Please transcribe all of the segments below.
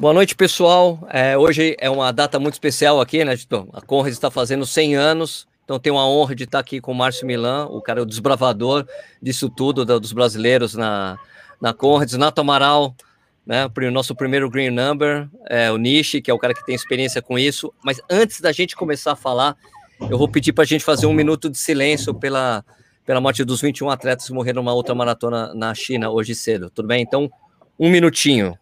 Boa noite, pessoal. É, hoje é uma data muito especial aqui, né, Tito? A Conrad está fazendo 100 anos, então tenho a honra de estar aqui com o Márcio Milan, o cara o desbravador disso tudo, dos brasileiros na, na Conrad, Nato Amaral, né, o nosso primeiro Green Number, é, o Nishi, que é o cara que tem experiência com isso. Mas antes da gente começar a falar, eu vou pedir para a gente fazer um minuto de silêncio pela, pela morte dos 21 atletas que morreram numa outra maratona na China hoje cedo. Tudo bem? Então, um minutinho.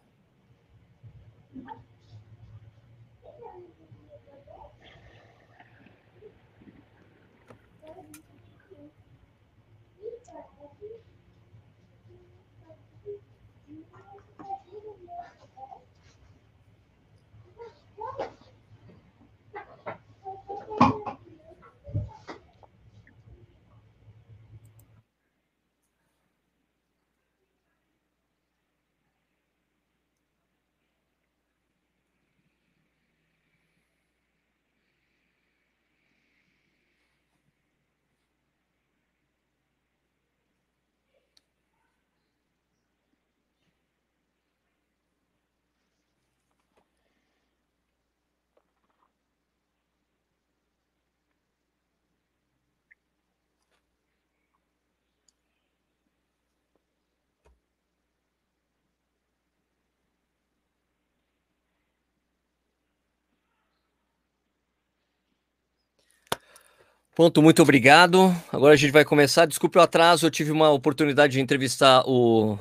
Ponto, muito obrigado. Agora a gente vai começar. Desculpe o atraso, eu tive uma oportunidade de entrevistar o,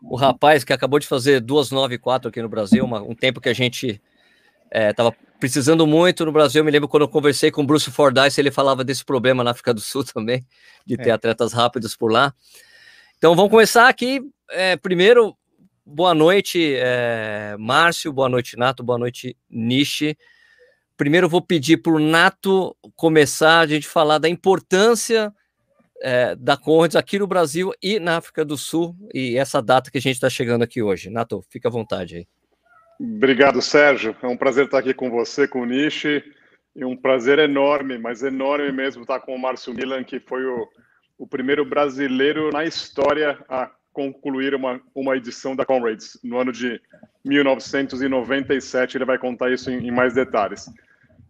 o rapaz que acabou de fazer 294 aqui no Brasil, uma, um tempo que a gente estava é, precisando muito no Brasil. Eu me lembro quando eu conversei com o Bruce Fordyce, ele falava desse problema na África do Sul também, de ter é. atletas rápidos por lá. Então vamos começar aqui. É, primeiro, boa noite, é, Márcio, boa noite, Nato, boa noite, Nishi. Primeiro vou pedir para o Nato começar a gente falar da importância é, da Conrads aqui no Brasil e na África do Sul e essa data que a gente está chegando aqui hoje. Nato, fica à vontade aí. Obrigado, Sérgio. É um prazer estar aqui com você, com o Nishi, e um prazer enorme, mas enorme mesmo estar com o Márcio Milan, que foi o, o primeiro brasileiro na história a concluir uma, uma edição da Conrads no ano de 1997. Ele vai contar isso em, em mais detalhes.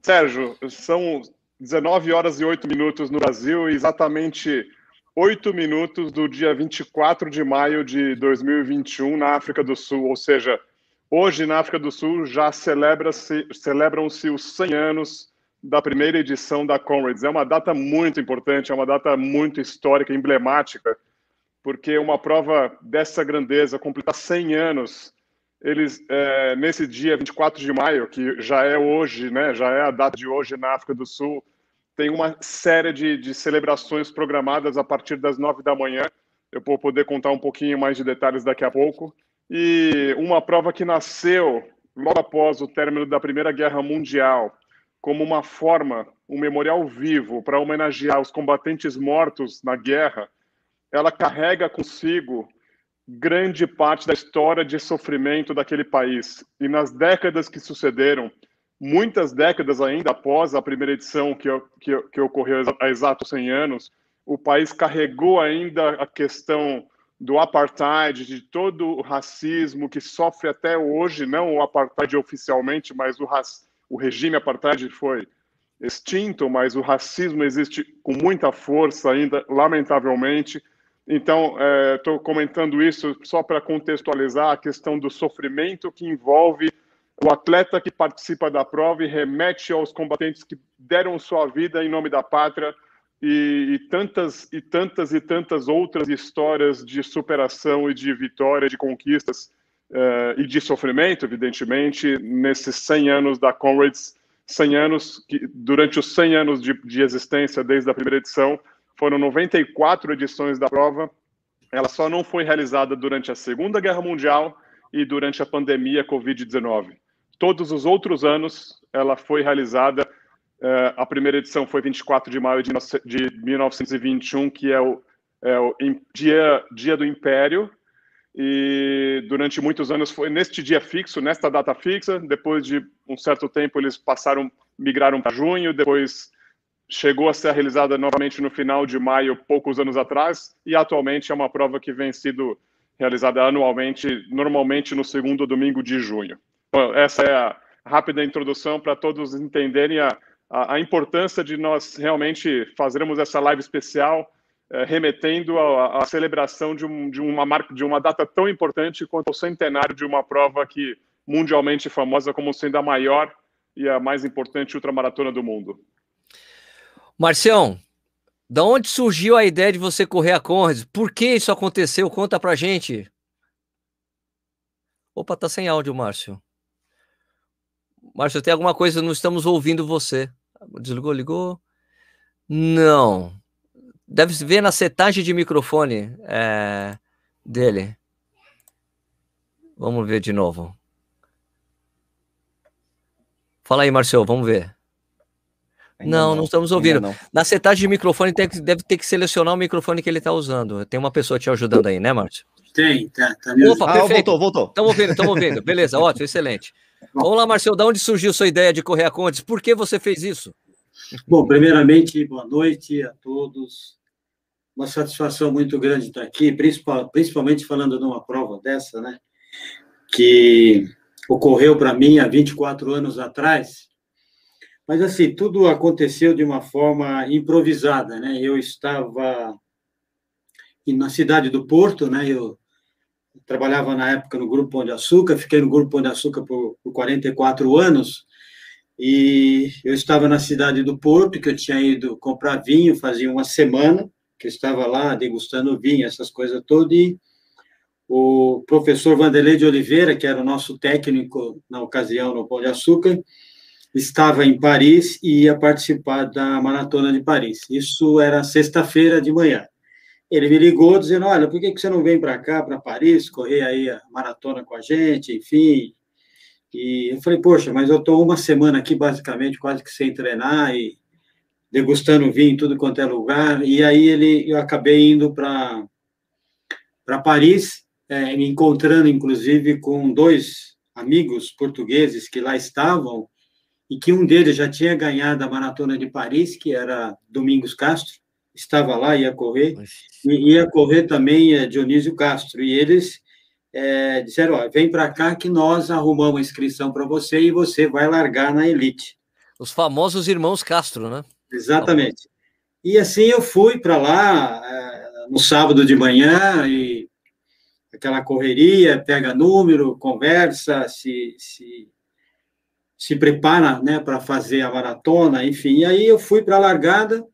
Sérgio, são 19 horas e 8 minutos no Brasil e exatamente 8 minutos do dia 24 de maio de 2021 na África do Sul, ou seja, hoje na África do Sul já celebra-se, celebram-se os 100 anos da primeira edição da Comrades. É uma data muito importante, é uma data muito histórica, emblemática, porque uma prova dessa grandeza, completar 100 anos eles é, nesse dia 24 de maio, que já é hoje, né, já é a data de hoje na África do Sul, tem uma série de, de celebrações programadas a partir das nove da manhã. Eu vou poder contar um pouquinho mais de detalhes daqui a pouco. E uma prova que nasceu logo após o término da Primeira Guerra Mundial, como uma forma, um memorial vivo para homenagear os combatentes mortos na guerra, ela carrega consigo grande parte da história de sofrimento daquele país. E nas décadas que sucederam, muitas décadas ainda após a primeira edição, que, que, que ocorreu há exatos 100 anos, o país carregou ainda a questão do apartheid, de todo o racismo que sofre até hoje, não o apartheid oficialmente, mas o, o regime apartheid foi extinto, mas o racismo existe com muita força ainda, lamentavelmente. Então, estou é, comentando isso só para contextualizar a questão do sofrimento que envolve o atleta que participa da prova e remete aos combatentes que deram sua vida em nome da pátria e, e tantas e tantas e tantas outras histórias de superação e de vitória, de conquistas é, e de sofrimento, evidentemente, nesses 100 anos da Comrades, 100 anos que durante os 100 anos de, de existência desde a primeira edição foram 94 edições da prova. Ela só não foi realizada durante a Segunda Guerra Mundial e durante a pandemia Covid-19. Todos os outros anos ela foi realizada. Uh, a primeira edição foi 24 de maio de, de 1921, que é o, é o dia, dia do Império, e durante muitos anos foi neste dia fixo, nesta data fixa. Depois de um certo tempo, eles passaram, migraram para junho, depois chegou a ser realizada novamente no final de maio, poucos anos atrás, e atualmente é uma prova que vem sido realizada anualmente, normalmente no segundo domingo de junho. Bom, essa é a rápida introdução para todos entenderem a, a, a, importância de nós realmente fazermos essa live especial, é, remetendo à celebração de, um, de, uma marca, de uma data tão importante quanto o centenário de uma prova que mundialmente famosa como sendo a maior e a mais importante ultramaratona do mundo. Marcião, da onde surgiu a ideia de você correr a Conrads? Por que isso aconteceu? Conta pra gente. Opa, tá sem áudio, Márcio. Márcio, tem alguma coisa? Não estamos ouvindo você. Desligou, ligou? Não. Deve ver na setagem de microfone é, dele. Vamos ver de novo. Fala aí, Marcelo, vamos ver. Não, não, não, estamos ouvindo. Não. Na setagem de microfone tem, deve ter que selecionar o microfone que ele está usando. Tem uma pessoa te ajudando aí, né, Márcio? Tem, tá. tá Opa, ah, voltou, voltou. Estamos ouvindo, estamos ouvindo. Beleza, ótimo, excelente. Vamos lá, Marcelo, da onde surgiu sua ideia de correr a Condes? Por que você fez isso? Bom, primeiramente, boa noite a todos. Uma satisfação muito grande estar aqui, principalmente falando de uma prova dessa, né? Que ocorreu para mim há 24 anos atrás. Mas, assim, tudo aconteceu de uma forma improvisada, né? Eu estava na cidade do Porto, né? Eu trabalhava na época no Grupo Pão de Açúcar, fiquei no Grupo Pão de Açúcar por, por 44 anos, e eu estava na cidade do Porto, que eu tinha ido comprar vinho, fazia uma semana, que eu estava lá degustando vinho, essas coisas todas, e o professor Vanderlei de Oliveira, que era o nosso técnico na ocasião no Pão de Açúcar, estava em Paris e ia participar da Maratona de Paris. Isso era sexta-feira de manhã. Ele me ligou dizendo: Olha, por que você não vem para cá, para Paris, correr aí a maratona com a gente, enfim. E eu falei: Poxa, mas eu estou uma semana aqui, basicamente, quase que sem treinar e degustando vinho em tudo quanto é lugar. E aí ele, eu acabei indo para Paris é, me encontrando, inclusive, com dois amigos portugueses que lá estavam, e que um deles já tinha ganhado a Maratona de Paris, que era Domingos Castro, estava lá, ia correr, e ia correr também é, Dionísio Castro, e eles é, disseram, ó, vem para cá que nós arrumamos a inscrição para você e você vai largar na elite. Os famosos irmãos Castro, né? Exatamente. E assim eu fui para lá é, no sábado de manhã e aquela correria, pega número, conversa, se, se, se prepara né, para fazer a maratona, enfim. E aí eu fui para a largada,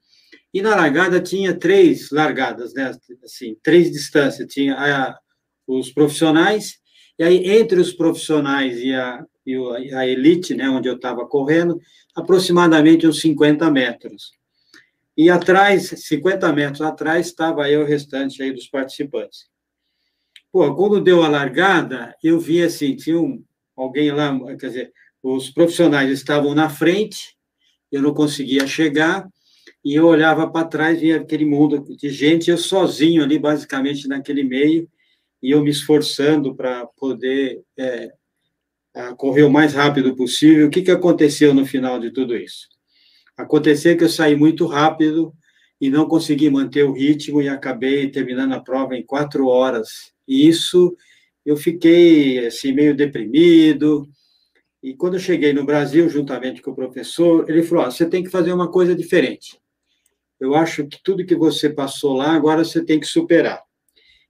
e na largada tinha três largadas, né, assim, três distâncias. Tinha a, os profissionais, e aí entre os profissionais e a, e a elite, né, onde eu estava correndo, aproximadamente uns 50 metros. E atrás, 50 metros atrás, estava aí o restante aí dos participantes. Pô, quando deu a largada, eu vi assim, tinha um, alguém lá, quer dizer, os profissionais estavam na frente, eu não conseguia chegar, e eu olhava para trás, via aquele mundo de gente, eu sozinho ali, basicamente, naquele meio, e eu me esforçando para poder é, correr o mais rápido possível. O que, que aconteceu no final de tudo isso? Aconteceu que eu saí muito rápido e não consegui manter o ritmo e acabei terminando a prova em quatro horas e isso eu fiquei assim meio deprimido. E quando eu cheguei no Brasil, juntamente com o professor, ele falou: oh, você tem que fazer uma coisa diferente. Eu acho que tudo que você passou lá, agora você tem que superar.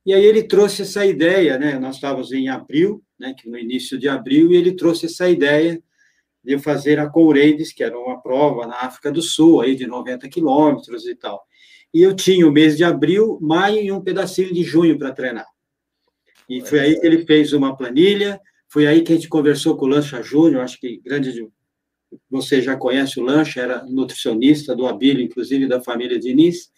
E aí ele trouxe essa ideia, né? Nós estávamos em abril, né? No início de abril, e ele trouxe essa ideia de fazer a Coureides, que era uma prova na África do Sul, aí de 90 quilômetros e tal. E eu tinha o mês de abril, maio e um pedacinho de junho para treinar. E foi aí que ele fez uma planilha, foi aí que a gente conversou com o Lancha Júnior, acho que grande você já conhece o Lancha, era nutricionista do Abílio, inclusive da família Diniz.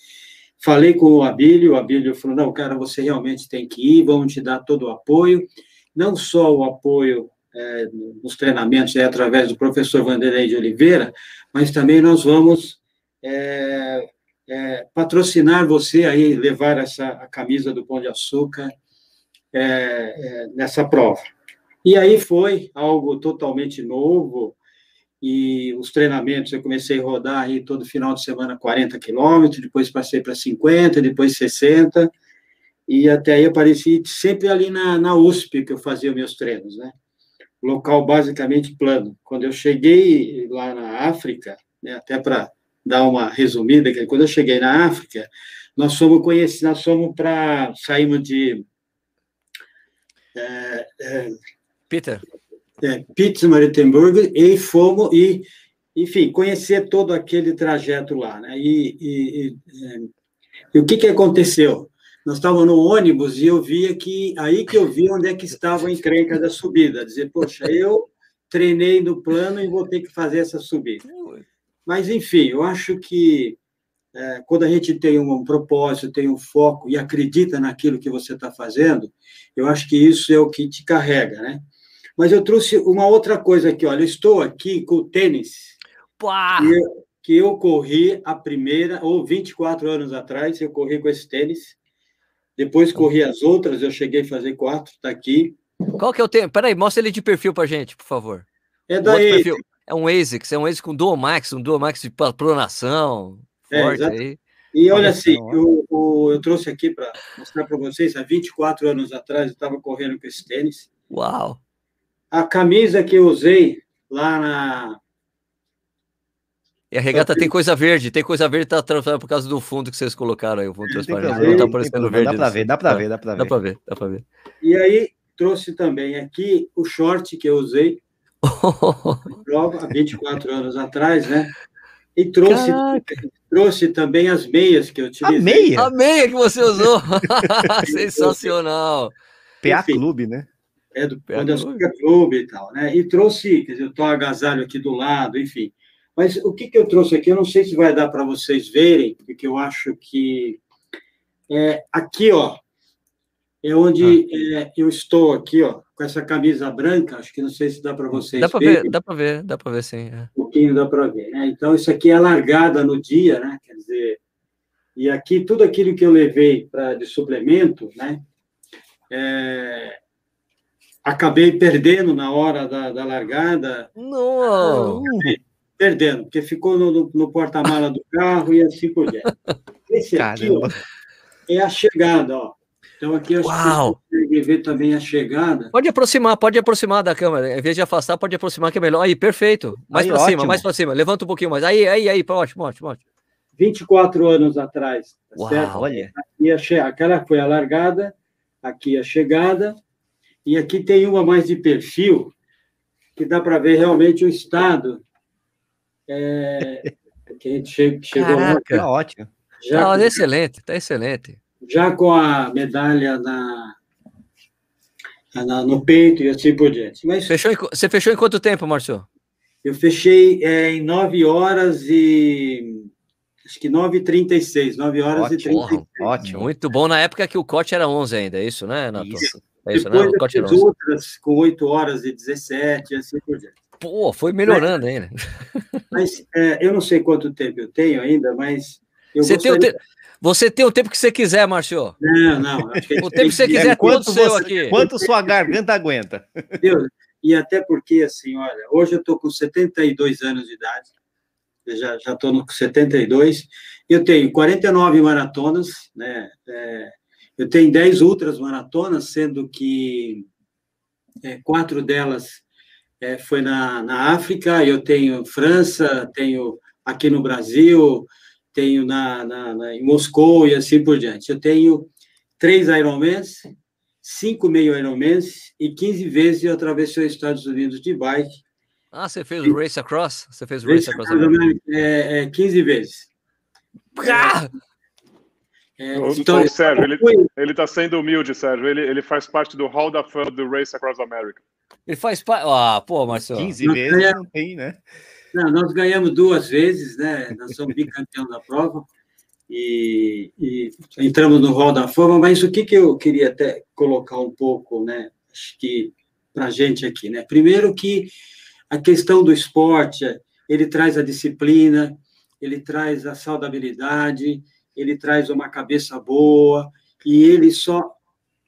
Falei com o Abílio, o Abílio falou: não, cara, você realmente tem que ir, vamos te dar todo o apoio, não só o apoio é, nos treinamentos é através do professor Vanderlei de Oliveira, mas também nós vamos é, é, patrocinar você aí, levar essa a camisa do Pão de Açúcar é, é, nessa prova. E aí foi algo totalmente novo, e os treinamentos, eu comecei a rodar aí todo final de semana 40 quilômetros, depois passei para 50, depois 60, e até aí apareci sempre ali na, na USP que eu fazia meus treinos, né? local basicamente plano. Quando eu cheguei lá na África, né, até para dar uma resumida, que quando eu cheguei na África, nós fomos conhecidos, nós fomos para saímos de é, é, Peter é, Pittsburgh e fomos e enfim conhecer todo aquele trajeto lá, né? E, e, e, é, e o que que aconteceu? Nós estávamos no ônibus e eu via que aí que eu vi onde é que estava a encrenca da subida, dizer, poxa, eu treinei no plano e vou ter que fazer essa subida. Mas enfim, eu acho que é, quando a gente tem um propósito, tem um foco e acredita naquilo que você está fazendo, eu acho que isso é o que te carrega, né? Mas eu trouxe uma outra coisa aqui, olha, eu estou aqui com o tênis que eu, que eu corri a primeira, ou 24 anos atrás, eu corri com esse tênis, depois corri as outras, eu cheguei a fazer quatro, está aqui. Qual que é o tempo? Peraí, mostra ele de perfil para gente, por favor. É daí. É um ASICS, é um ASICS com Dual Max, um Dual Max de pronação. É, forte aí. E olha assim, eu, eu, eu trouxe aqui para mostrar para vocês, há 24 anos atrás eu estava correndo com esse tênis. Uau! A camisa que eu usei lá na. E a regata tem coisa verde, tem coisa verde tá transparente por causa do fundo que vocês colocaram aí, o fundo transparente. Não tá aparecendo verde. Dá para ver, dá para ver, dá para ver. Dá para ver, dá para ver. E aí trouxe também aqui o short que eu usei prova há 24 anos atrás, né? E trouxe, trouxe também as meias que eu utilizei. A meia? A meia que você usou! Sensacional! PA Clube, né? É, do Pão de Açúcar Clube e tal, né? E trouxe, quer dizer, eu tô agasalho aqui do lado, enfim. Mas o que, que eu trouxe aqui, eu não sei se vai dar para vocês verem, porque eu acho que é, aqui, ó, é onde ah. é, eu estou aqui, ó, com essa camisa branca, acho que não sei se dá para vocês dá verem. Ver, dá para ver, dá para ver, sim. É. Um pouquinho dá para ver, né? Então, isso aqui é largada no dia, né? Quer dizer, e aqui tudo aquilo que eu levei para de suplemento, né? É, acabei perdendo na hora da, da largada. Não! Perdendo, porque ficou no, no, no porta-mala do carro e assim por diante. Esse aqui ó, é a chegada, ó. Então aqui acho Uau. que consegue ver também a chegada. Pode aproximar, pode aproximar da câmera. Em vez de afastar, pode aproximar que é melhor. Aí, perfeito. Mais para cima, mais para cima. Levanta um pouquinho mais. Aí, aí, aí, ótimo, ótimo, ótimo. 24 anos atrás. Tá Uau, certo? olha. Aqui a che... Aquela foi a largada, aqui a chegada, e aqui tem uma mais de perfil, que dá para ver realmente o estado. É... que a gente chegou Caraca. Tá ótimo. Já Não, com... excelente, está excelente já com a medalha na, na, no peito e assim por diante. Mas fechou em, você fechou em quanto tempo, Márcio? Eu fechei é, em 9 horas e. Acho que 9 e 36, 9 horas ótimo, e 36. Ótimo, muito bom. Na época que o cote era 11 ainda, é isso, né, Nato? Isso. É isso, Depois né? O cote era 11. outras com 8 horas e 17, assim por diante. Pô, foi melhorando ainda. Mas é, eu não sei quanto tempo eu tenho ainda, mas. você gostaria... tem o te... Você tem o tempo que você quiser, Márcio. Não, não. o tempo que você quiser, é quanto seu você, aqui. Quanto sua garganta aguenta. Deus, e até porque, assim, olha, hoje eu estou com 72 anos de idade, eu já estou com 72, eu tenho 49 maratonas, né? É, eu tenho 10 ultras maratonas, sendo que é, quatro delas é, foi na, na África, eu tenho França, tenho aqui no Brasil, tenho na, na, na, em Moscou e assim por diante. Eu tenho três Ironmans, cinco meio Ironmans e 15 vezes eu atravessei os Estados Unidos de bike. Ah, você fez o Race Across? Você fez o Race, Race Across? É, é, 15 vezes. Ah! É, então, Sérgio, ele, ele tá sendo humilde, Sérgio. Ele, ele faz parte do Hall da Fama do Race Across America. Ele faz parte. Ah, pô, Marcelo. 15 vezes não tem, né? Não, nós ganhamos duas vezes, né? Nós somos bicampeão da prova e, e, entramos no rol da fama. Mas o que, que eu queria até colocar um pouco, né? Acho que para a gente aqui, né? Primeiro que a questão do esporte, ele traz a disciplina, ele traz a saudabilidade, ele traz uma cabeça boa e ele só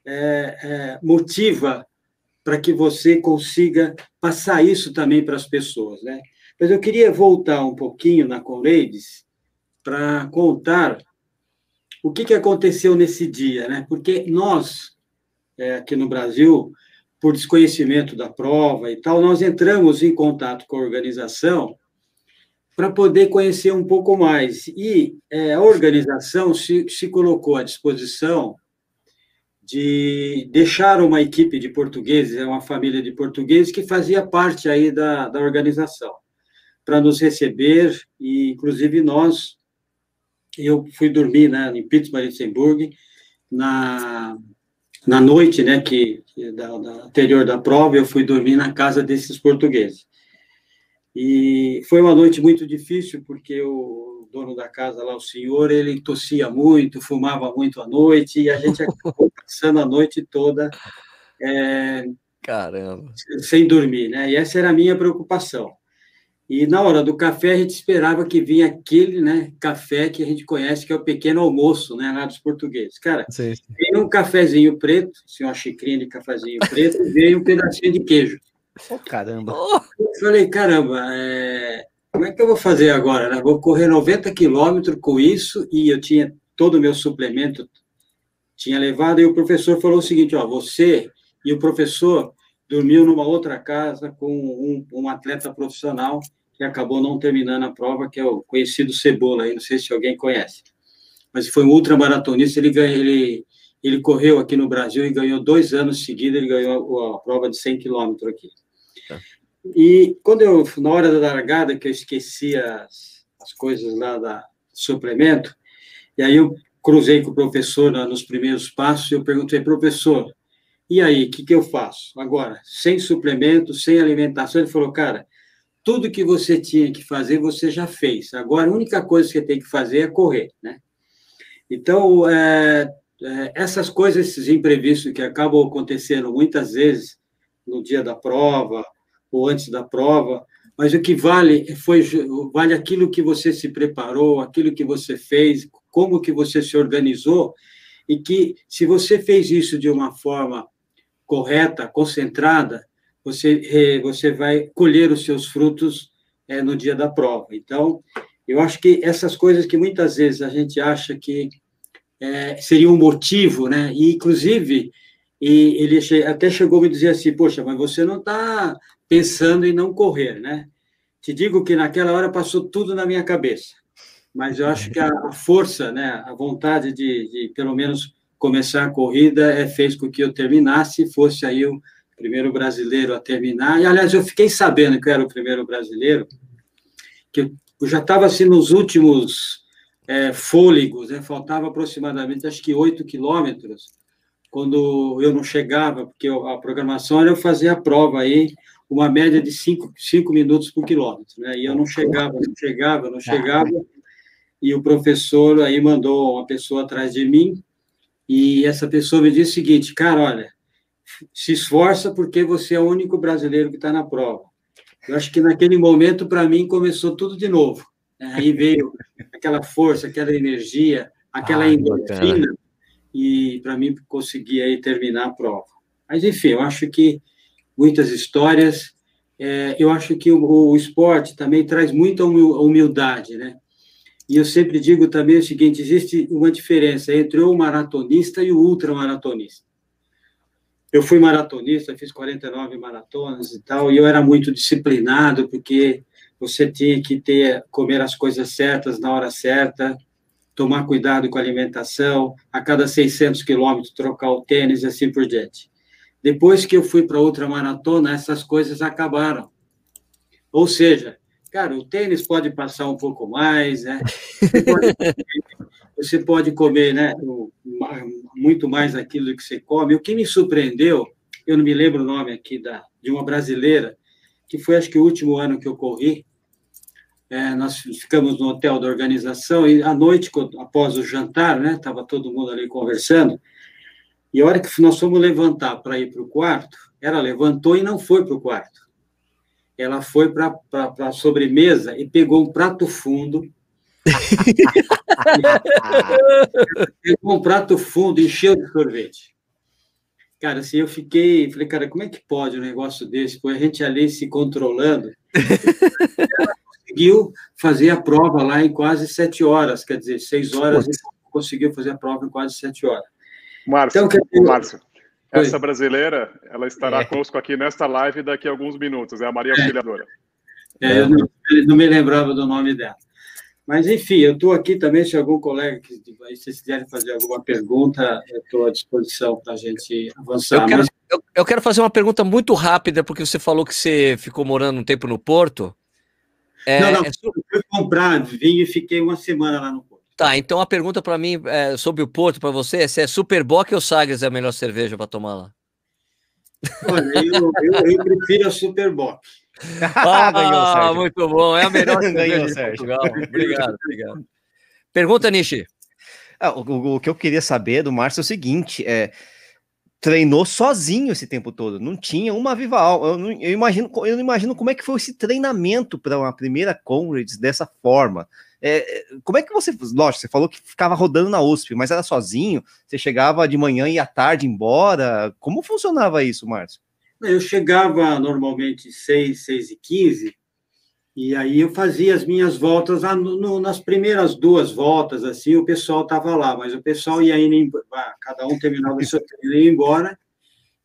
é, é, motiva para que você consiga passar isso também para as pessoas, né? Mas eu queria voltar um pouquinho na Conleides para contar o que, que aconteceu nesse dia, né? Porque nós, é, aqui no Brasil, por desconhecimento da prova e tal, nós entramos em contato com a organização para poder conhecer um pouco mais. E é, a organização se, se colocou à disposição de deixar uma equipe de portugueses, é uma família de portugueses que fazia parte aí da, da organização, para nos receber, e inclusive nós, eu fui dormir né, em Pittsburgh, na, na noite, né, que, da, da anterior da prova, eu fui dormir na casa desses portugueses. E foi uma noite muito difícil, porque o dono da casa lá, o senhor, ele tossia muito, fumava muito à noite, e a gente acabou passando a noite toda é, Caramba. sem dormir, né? E essa era a minha preocupação. E na hora do café, a gente esperava que vinha aquele né, café que a gente conhece, que é o pequeno almoço, né, lá dos portugueses. Cara, sim, sim. veio um cafezinho preto, assim, uma xicrinha de cafezinho preto, e veio um pedacinho de queijo. Oh, caramba! Eu falei, caramba, é... como é que eu vou fazer agora? Né? Vou correr 90 quilômetros com isso e eu tinha todo o meu suplemento, tinha levado, e o professor falou o seguinte, ó, você e o professor dormiu numa outra casa com um, um atleta profissional que acabou não terminando a prova, que é o conhecido Cebola, aí, não sei se alguém conhece. Mas foi um ultramaratonista, ele, ganha, ele, ele correu aqui no Brasil e ganhou dois anos seguidos, ele ganhou a, a prova de 100 quilômetros aqui. E quando eu, na hora da largada, que eu esqueci as, as coisas lá da suplemento, e aí eu cruzei com o professor nos primeiros passos, e eu perguntei, professor, e aí, o que, que eu faço? Agora, sem suplemento, sem alimentação, ele falou, cara, tudo que você tinha que fazer, você já fez. Agora, a única coisa que você tem que fazer é correr, né? Então, é, é, essas coisas, esses imprevistos que acabam acontecendo muitas vezes no dia da prova, ou antes da prova, mas o que vale foi vale aquilo que você se preparou, aquilo que você fez, como que você se organizou e que se você fez isso de uma forma correta, concentrada, você você vai colher os seus frutos é, no dia da prova. Então, eu acho que essas coisas que muitas vezes a gente acha que é, seria um motivo, né? E inclusive e ele até chegou a me dizer assim, poxa, mas você não está pensando em não correr, né? Te digo que naquela hora passou tudo na minha cabeça, mas eu acho que a, força, né, a vontade de, de, pelo menos começar a corrida é, fez com que eu terminasse, fosse aí o primeiro brasileiro a terminar. E aliás, eu fiquei sabendo que eu era o primeiro brasileiro, que eu já estava assim nos últimos é, fôlegos, né? faltava aproximadamente acho que oito quilômetros quando eu não chegava, porque a programação era eu fazer a prova aí uma média de cinco, cinco minutos por quilômetro, né? E eu não chegava, não chegava, não chegava. E o professor aí mandou uma pessoa atrás de mim, e essa pessoa me disse o seguinte: cara, olha, se esforça porque você é o único brasileiro que está na prova. Eu acho que naquele momento, para mim, começou tudo de novo. Aí veio aquela força, aquela energia, aquela ah, endorfina, e para mim conseguir aí terminar a prova. Mas, enfim, eu acho que muitas histórias. É, eu acho que o, o, esporte também traz muita humildade, né? E eu sempre digo também o seguinte: existe uma diferença entre o maratonista e o ultramaratonista. Eu fui maratonista, fiz 49 maratonas e tal, e eu era muito disciplinado, porque você tinha que ter comer as coisas certas na hora certa, tomar cuidado com a alimentação, a cada 600 quilômetros trocar o tênis e assim por diante. Depois que eu fui para outra maratona, essas coisas acabaram. Ou seja, cara, o tênis pode passar um pouco mais, né? Você pode, você pode comer, né? Muito mais aquilo que você come. O que me surpreendeu, eu não me lembro o nome aqui da, de uma brasileira, que foi acho que o último ano que eu corri. É, nós ficamos no hotel da organização e à noite, após o jantar, né? Todo mundo ali conversando. E a hora que nós fomos levantar para ir para o quarto, ela levantou e não foi para o quarto. Ela foi para a sobremesa e pegou um prato fundo. pegou um prato fundo e encheu de sorvete. Cara, assim, eu fiquei, falei, cara, como é que pode um negócio desse? Pô, a gente ali se controlando. Ela conseguiu fazer a prova lá em quase sete horas, quer dizer, seis horas, e conseguiu fazer a prova em quase sete horas. Márcio, então, Márcio, Essa brasileira, ela estará é. conosco aqui nesta live daqui a alguns minutos. É a Maria é. Auxiliadora. É, eu não, não, me lembrava do nome dela. Mas, enfim, eu estou aqui também, se algum colega, que, se vocês quiserem fazer alguma pergunta, eu estou à disposição para a gente avançar. Eu quero, Mas... eu, eu quero, fazer uma pergunta muito rápida, porque você falou que você ficou morando um tempo no Porto. É, não, não, é... eu fui comprar vinho e fiquei uma semana lá no Porto. Tá, então a pergunta para mim é, sobre o Porto, para você, é se é Superboc ou Sagres é a melhor cerveja para tomar lá? Olha, eu, eu, eu prefiro a Superboc. Ah, ganhou, Sérgio. muito bom. É a melhor ganhou, Sérgio. Obrigado, obrigado. Pergunta, Nishi. Ah, o, o, que eu queria saber do Márcio é o seguinte: é, treinou sozinho esse tempo todo, não tinha uma viva alma. Eu, não, eu, imagino, eu não imagino como é que foi esse treinamento para uma primeira Conrads dessa forma. É, como é que você. Lógico, você falou que ficava rodando na USP, mas era sozinho? Você chegava de manhã e à tarde embora? Como funcionava isso, Márcio? Eu chegava normalmente 6, 6 e 15, e aí eu fazia as minhas voltas, nas primeiras duas voltas, assim, o pessoal estava lá, mas o pessoal ia indo, cada um terminava o seu treino e ia embora,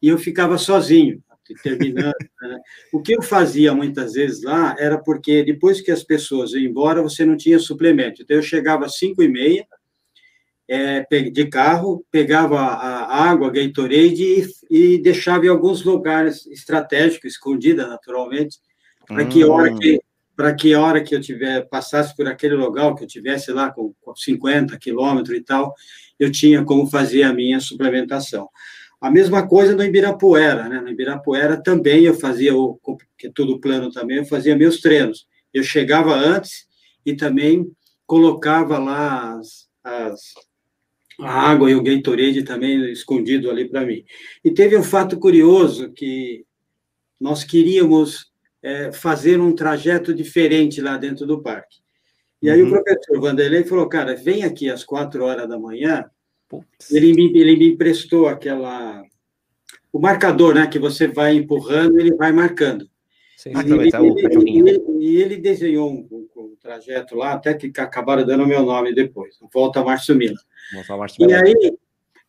e eu ficava sozinho, terminando. Né? O que eu fazia muitas vezes lá era porque depois que as pessoas iam embora, você não tinha suplemento. Então eu chegava às 5 e meia, é, de carro, pegava a água, Gatorade e, e deixava em alguns lugares estratégicos, escondida naturalmente, para que hora hum. que para que hora que eu tiver passasse por aquele local que eu tivesse lá com, com 50 quilômetros e tal, eu tinha como fazer a minha suplementação. A mesma coisa no Ibirapuera, né? No Ibirapuera também eu fazia o que é tudo plano também, eu fazia meus treinos. Eu chegava antes e também colocava lá as, as a água e o Gatorade também escondido ali para mim. E teve um fato curioso que nós queríamos é, fazer um trajeto diferente lá dentro do parque. E aí uhum. o professor Vanderlei falou, cara, vem aqui às quatro horas da manhã. Ele me, ele me emprestou aquela... O marcador, né? Que você vai empurrando, ele vai marcando. Sim, e, ele, ele, ele, e ele desenhou um, um, trajeto lá, até que acabaram dando o meu nome depois. Volta Márcio Mila. E aí,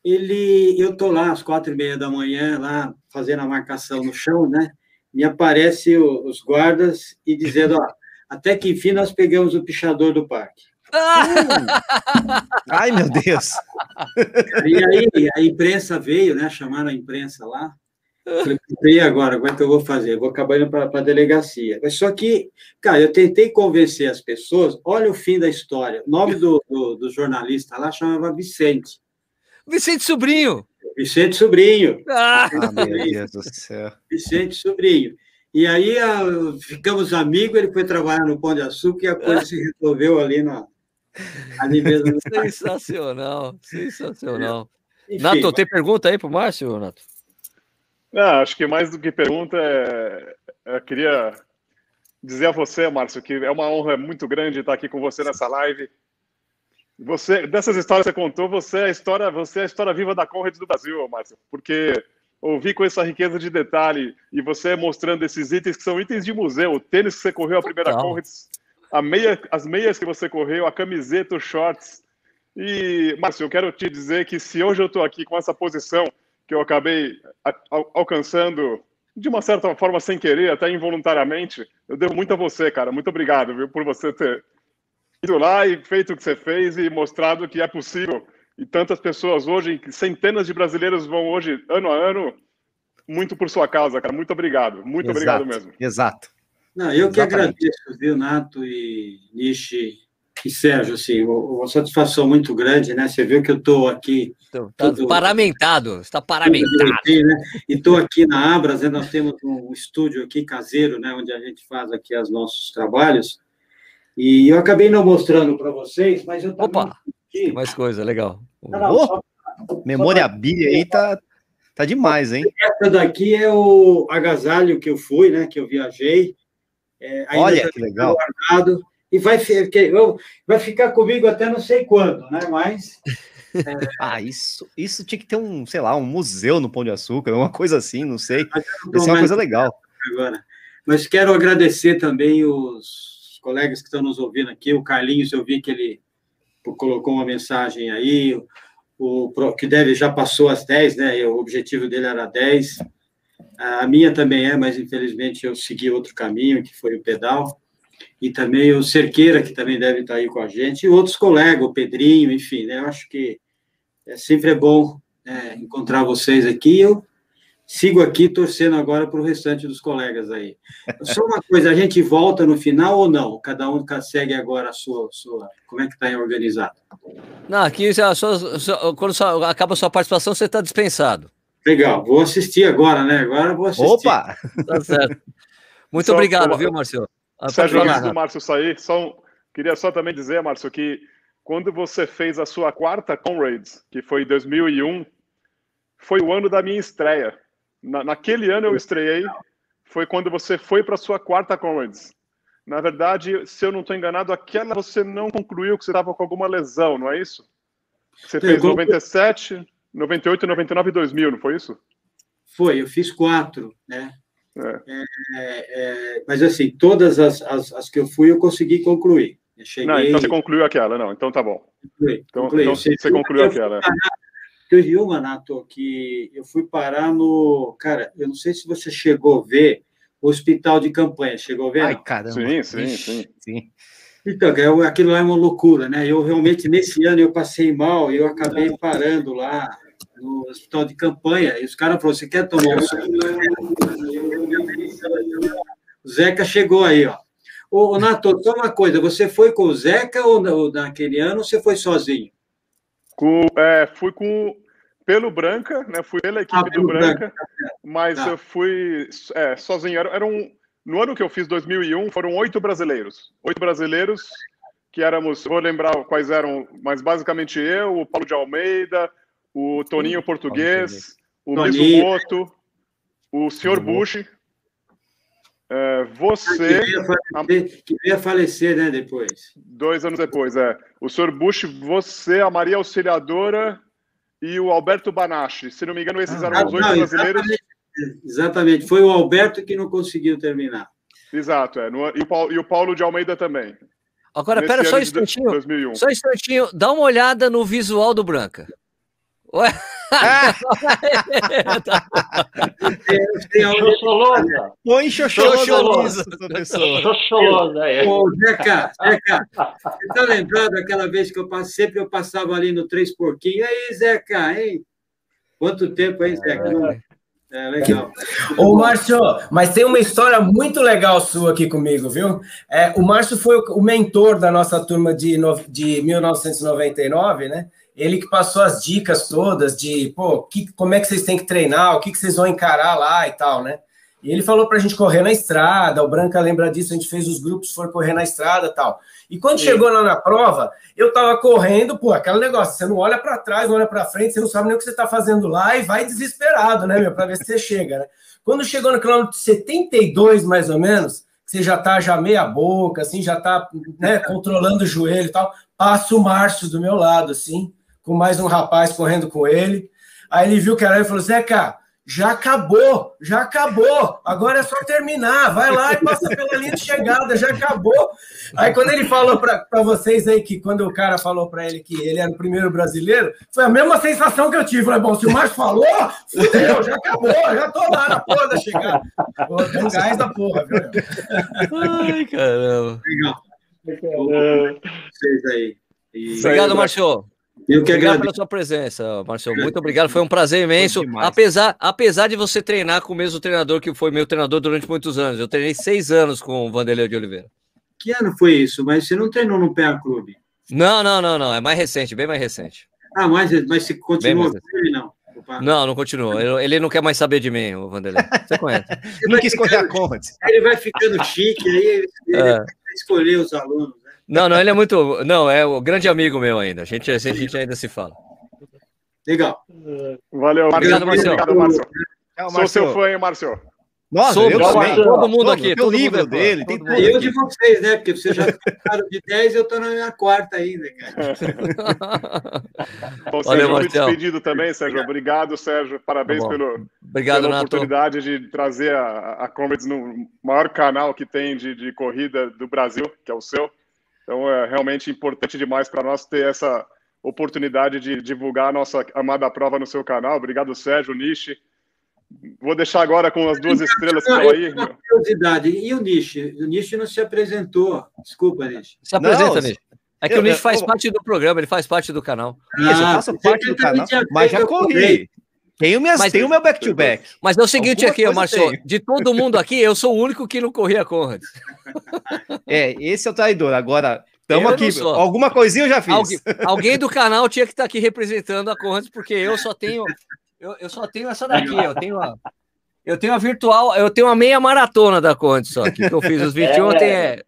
ele, eu tô lá às quatro e meia da manhã, lá fazendo a marcação no chão, né? Me aparece o, os guardas e dizendo, ó, até que enfim nós pegamos o pichador do parque. Ai, meu Deus! E aí a imprensa veio, né? Chamaram a imprensa lá. Falei, e agora? Como é que eu vou fazer? Eu vou acabar indo para a delegacia. Mas só que, cara, eu tentei convencer as pessoas. Olha o fim da história. O nome do, do, do jornalista lá chamava Vicente. Vicente Sobrinho. Vicente Sobrinho. Ah, meu Deus do céu. Vicente Sobrinho. E aí a, ficamos amigos, ele foi trabalhar no Pão de Açúcar e a coisa se resolveu ali na. Ali mesmo. Sensacional, sensacional. Enfim, Nato, tem pergunta aí para o Márcio, Nato? Não, acho que mais do que pergunta, é, eu queria dizer a você, Márcio, que é uma honra muito grande estar aqui com você nessa live. Você, dessas histórias que você contou, você é a história, você é a história viva da Conrad do Brasil, Márcio, porque ouvir com essa riqueza de detalhe e você mostrando esses itens que são itens de museu, o tênis que você correu a primeira Conrad, a meia, as meias que você correu, a camiseta, os shorts. E, Márcio, eu quero te dizer que se hoje eu estou aqui com essa posição, que eu acabei alcançando de uma certa forma sem querer, até involuntariamente. Eu devo muito a você, cara. Muito obrigado, viu, por você ter ido lá e feito o que você fez e mostrado que é possível. E tantas pessoas hoje, centenas de brasileiros vão hoje, ano a ano, muito por sua causa, cara. Muito obrigado. Muito exato, obrigado mesmo. Exato. Não, eu Exatamente. que agradeço, viu, Nato e Nishi e Sérgio, assim, uma satisfação muito grande, né? Você viu que eu estou aqui. Está tudo... paramentado, está paramentado. Né? E estou aqui na Abras, né? nós temos um estúdio aqui caseiro, né? Onde a gente faz aqui os nossos trabalhos. E eu acabei não mostrando para vocês, mas eu. Opa! Aqui. Mais coisa, legal. Não, não, oh, só, memória Bíblia aí tá, tá demais, hein? Essa daqui é o agasalho que eu fui, né? Que eu viajei. É, Olha que legal. Guardado e vai, vai ficar comigo até não sei quando, né? Mas. É... ah, isso, isso tinha que ter um, sei lá, um museu no Pão de Açúcar, uma coisa assim, não sei. Isso é uma coisa legal. Agora. Mas quero agradecer também os colegas que estão nos ouvindo aqui. O Carlinhos, eu vi que ele colocou uma mensagem aí. o, que deve já passou as 10, né? O objetivo dele era 10. A minha também é, mas infelizmente eu segui outro caminho, que foi o pedal. E também o Cerqueira, que também deve estar aí com a gente, e outros colegas, o Pedrinho, enfim, né? Eu acho que é sempre é bom é, encontrar vocês aqui. Eu sigo aqui torcendo agora para o restante dos colegas aí. Só uma coisa, a gente volta no final ou não? Cada um segue agora a sua, sua como é que está organizado? Não, aqui já, só, só, quando só, acaba a sua participação, você está dispensado. Legal, vou assistir agora, né? Agora vou assistir. Opa! Tá certo. Muito só, obrigado, viu, Márcio? Ah, Sérgio, antes do Márcio sair, só, queria só também dizer, Márcio, que quando você fez a sua quarta Conrads, que foi em 2001, foi o ano da minha estreia. Na, naquele ano eu estreiei, foi quando você foi para a sua quarta Conrads. Na verdade, se eu não estou enganado, aquela você não concluiu que você estava com alguma lesão, não é isso? Você fez 97, 98, 99 e 2000, não foi isso? Foi, eu fiz quatro, né? É. É, é, mas assim, todas as, as, as, que eu fui, eu consegui concluir. Eu cheguei... Não, então você concluiu aquela, não, então tá bom. Concluí, então, concluí. então você, você concluiu aquela. Teve uma, Nato, que eu fui parar no. Cara, eu não sei se você chegou a ver o hospital de campanha. Chegou a ver? Ai, caramba. Sim, sim, sim. sim. Então, é aquilo lá é uma loucura, né? Eu realmente, nesse ano, eu passei mal e eu acabei parando lá no hospital de campanha. E os caras falaram: você quer tomar um O Zeca chegou aí, ó. Ô, Nato, só uma coisa: você foi com o Zeca ou naquele ano ou você foi sozinho? Com, é, fui com pelo Branca, né? Fui pela equipe ah, do Branca, Branca, mas tá. eu fui é, sozinho. Era, era, um, no ano que eu fiz 2001, foram oito brasileiros. Oito brasileiros que éramos, vou lembrar quais eram, mas basicamente eu, o Paulo de Almeida, o Toninho Sim, Português, o Mizumoto, o Sr. Bush, é, você. Que veio, falecer, que veio a falecer, né, depois? Dois anos depois, é. O Sr. Bush, você, a Maria Auxiliadora e o Alberto Banachi. Se não me engano, esses ah, eram os oito não, brasileiros. Exatamente, exatamente, foi o Alberto que não conseguiu terminar. Exato, é. No, e, o Paulo, e o Paulo de Almeida também. Agora, pera só um instantinho. 2001. Só um instantinho. Dá uma olhada no visual do Branca. Ué? Xoxolosa. Põe xoxolosa. Xoxolosa, é. Ô, Zeca, Zeca, você tá lembrado daquela vez que eu passei, sempre eu passava ali no Três Porquinhos? Aí, Zeca, hein? Quanto tempo, hein, Zeca? É, legal. Ô, Márcio, mas tem uma história muito legal sua aqui comigo, viu? É, o Márcio foi o mentor da nossa turma de, de 1999, né? Ele que passou as dicas todas de, pô, que, como é que vocês têm que treinar, o que, que vocês vão encarar lá e tal, né? E ele falou para a gente correr na estrada, o Branca lembra disso, a gente fez os grupos, foram correr na estrada e tal. E quando Sim. chegou lá na prova, eu tava correndo, pô, aquele negócio, você não olha para trás, não olha para frente, você não sabe nem o que você tá fazendo lá e vai desesperado, né, meu, para ver se você chega, né? Quando chegou no quilômetro 72, mais ou menos, você já tá já meia boca, assim, já tá, né, controlando o joelho e tal, passa o Márcio do meu lado, assim, com mais um rapaz correndo com ele. Aí ele viu que era ele e falou: Zeca, já acabou, já acabou. Agora é só terminar. Vai lá e passa pela linha de chegada, já acabou. Aí quando ele falou para vocês aí que quando o cara falou para ele que ele era o primeiro brasileiro, foi a mesma sensação que eu tive. Falei, bom, se o Márcio falou, fudeu, já acabou, já tô lá na porra da chegada. Pô, tem gás da porra, viu? Ai, caramba. Legal. Vocês aí. E... Obrigado, Márcio. Eu que obrigado agradeço. pela sua presença, Marcelo. Muito obrigado. Foi um prazer imenso. Apesar, apesar de você treinar com o mesmo treinador que foi meu treinador durante muitos anos. Eu treinei seis anos com o Vanderlei de Oliveira. Que ano foi isso? Mas você não treinou no PA Clube? Não, não, não, não. É mais recente, bem mais recente. Ah, mas, mas você continua com ele, não? Não, não continua. Ele, não quer mais saber de mim, o Vanderlei. Você conhece. não quis escolher a conta. Ele vai ficando chique, aí ele é. vai escolher os alunos. Não, não, ele é muito. Não, é o grande amigo meu ainda. A gente, a gente ainda se fala. Legal. Valeu, Obrigado, Marcelo. Obrigado, Márcio. Sou seu fã, hein, Márcio. Nossa, Sou, eu também. Todo mundo aqui. Tem o livro é dele. Tem tudo eu de vocês, né? Porque vocês já ficaram de 10 e eu estou na minha quarta ainda, cara. Bom, Valeu, Sérgio, muito despedido também, Sérgio. Obrigado, Sérgio. Parabéns tá pelo, Obrigado, pela Nato. oportunidade de trazer a, a Comrades no maior canal que tem de, de corrida do Brasil, que é o seu. Então é realmente importante demais para nós ter essa oportunidade de divulgar a nossa amada prova no seu canal. Obrigado, Sérgio, Nishi. Vou deixar agora com as duas estrelas que estão aí. Curiosidade. E o Nishi? O Nishi não se apresentou. Desculpa, Nishi. Se apresenta, Nishi. É que eu, o Nishi faz eu, parte do programa, ele faz parte do canal. Isso, eu ah, faço parte do canal, mas já corri. Tenho, minhas, mas, tenho meu back-to-back. -back. Mas é o seguinte Alguma aqui, Marcelo, de todo mundo aqui, eu sou o único que não corria Conrad. É, esse é o traidor. Agora, estamos aqui. Alguma coisinha eu já fiz. Alguém, alguém, do canal tinha que estar tá aqui representando a Conrad, porque eu só tenho eu, eu só tenho essa daqui, eu tenho a, eu tenho a virtual, eu tenho a meia maratona da Conde só, que eu fiz os 21, é, é,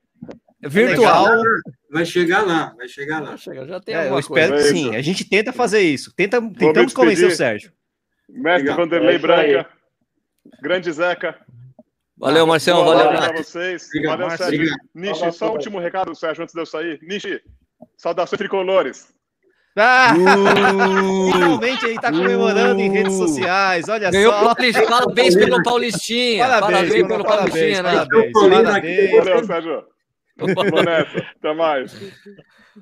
é virtual. Vai chegar lá, vai chegar lá. já tem é, eu espero coisa. que sim. A gente tenta fazer isso. Tenta, tentamos convencer o Sérgio. Mestre Legal. Vanderlei é Branca, grande Zeca. Valeu, Marcelo. Valeu, valeu para vocês. Obrigado, valeu, Sérgio. Nishi, só o último recado, Sérgio, antes de eu sair. Nishi, saudações tricolores. Ah! Uh! Finalmente ele está comemorando em redes sociais, olha Ganhou só. Paulista, parabéns pelo Paulistinha. Parabéns, parabéns pelo Paulistinha, né? Parabéns, parabéns. Valeu, Sérgio. Vamos nessa. Até mais.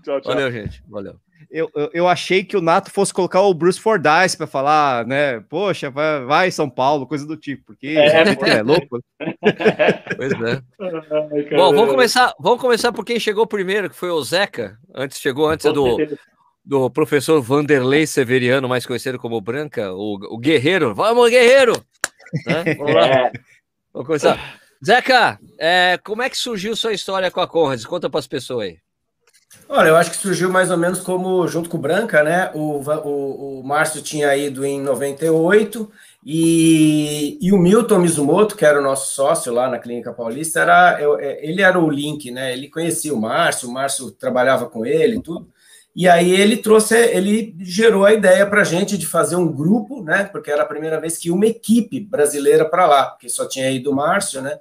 Tchau, tchau. Valeu, gente. Valeu. Eu, eu, eu, achei que o Nato fosse colocar o Bruce Fordyce para falar, né? Poxa, vai, vai, São Paulo, coisa do tipo, porque é, é louco. pois é. Ai, Bom, vamos começar, vamos começar por quem chegou primeiro, que foi o Zeca. Antes chegou antes do, do professor Vanderlei Severiano, mais conhecido como Branca, o, o Guerreiro. Vamos, Guerreiro! Né? Vamos lá. É. Vamos começar. Zeca, é, como é que surgiu sua história com a Conrads? Conta para as pessoas aí. Olha, eu acho que surgiu mais ou menos como junto com o Branca, né? O, o, o Márcio tinha ido em 98 e, e o Milton Mizumoto, que era o nosso sócio lá na Clínica Paulista, era, eu, é, ele era o link, né? Ele conhecia o Márcio, o Márcio trabalhava com ele e tudo. E aí ele trouxe, ele gerou a ideia para a gente de fazer um grupo, né? Porque era a primeira vez que uma equipe brasileira para lá, porque só tinha ido o Márcio, né?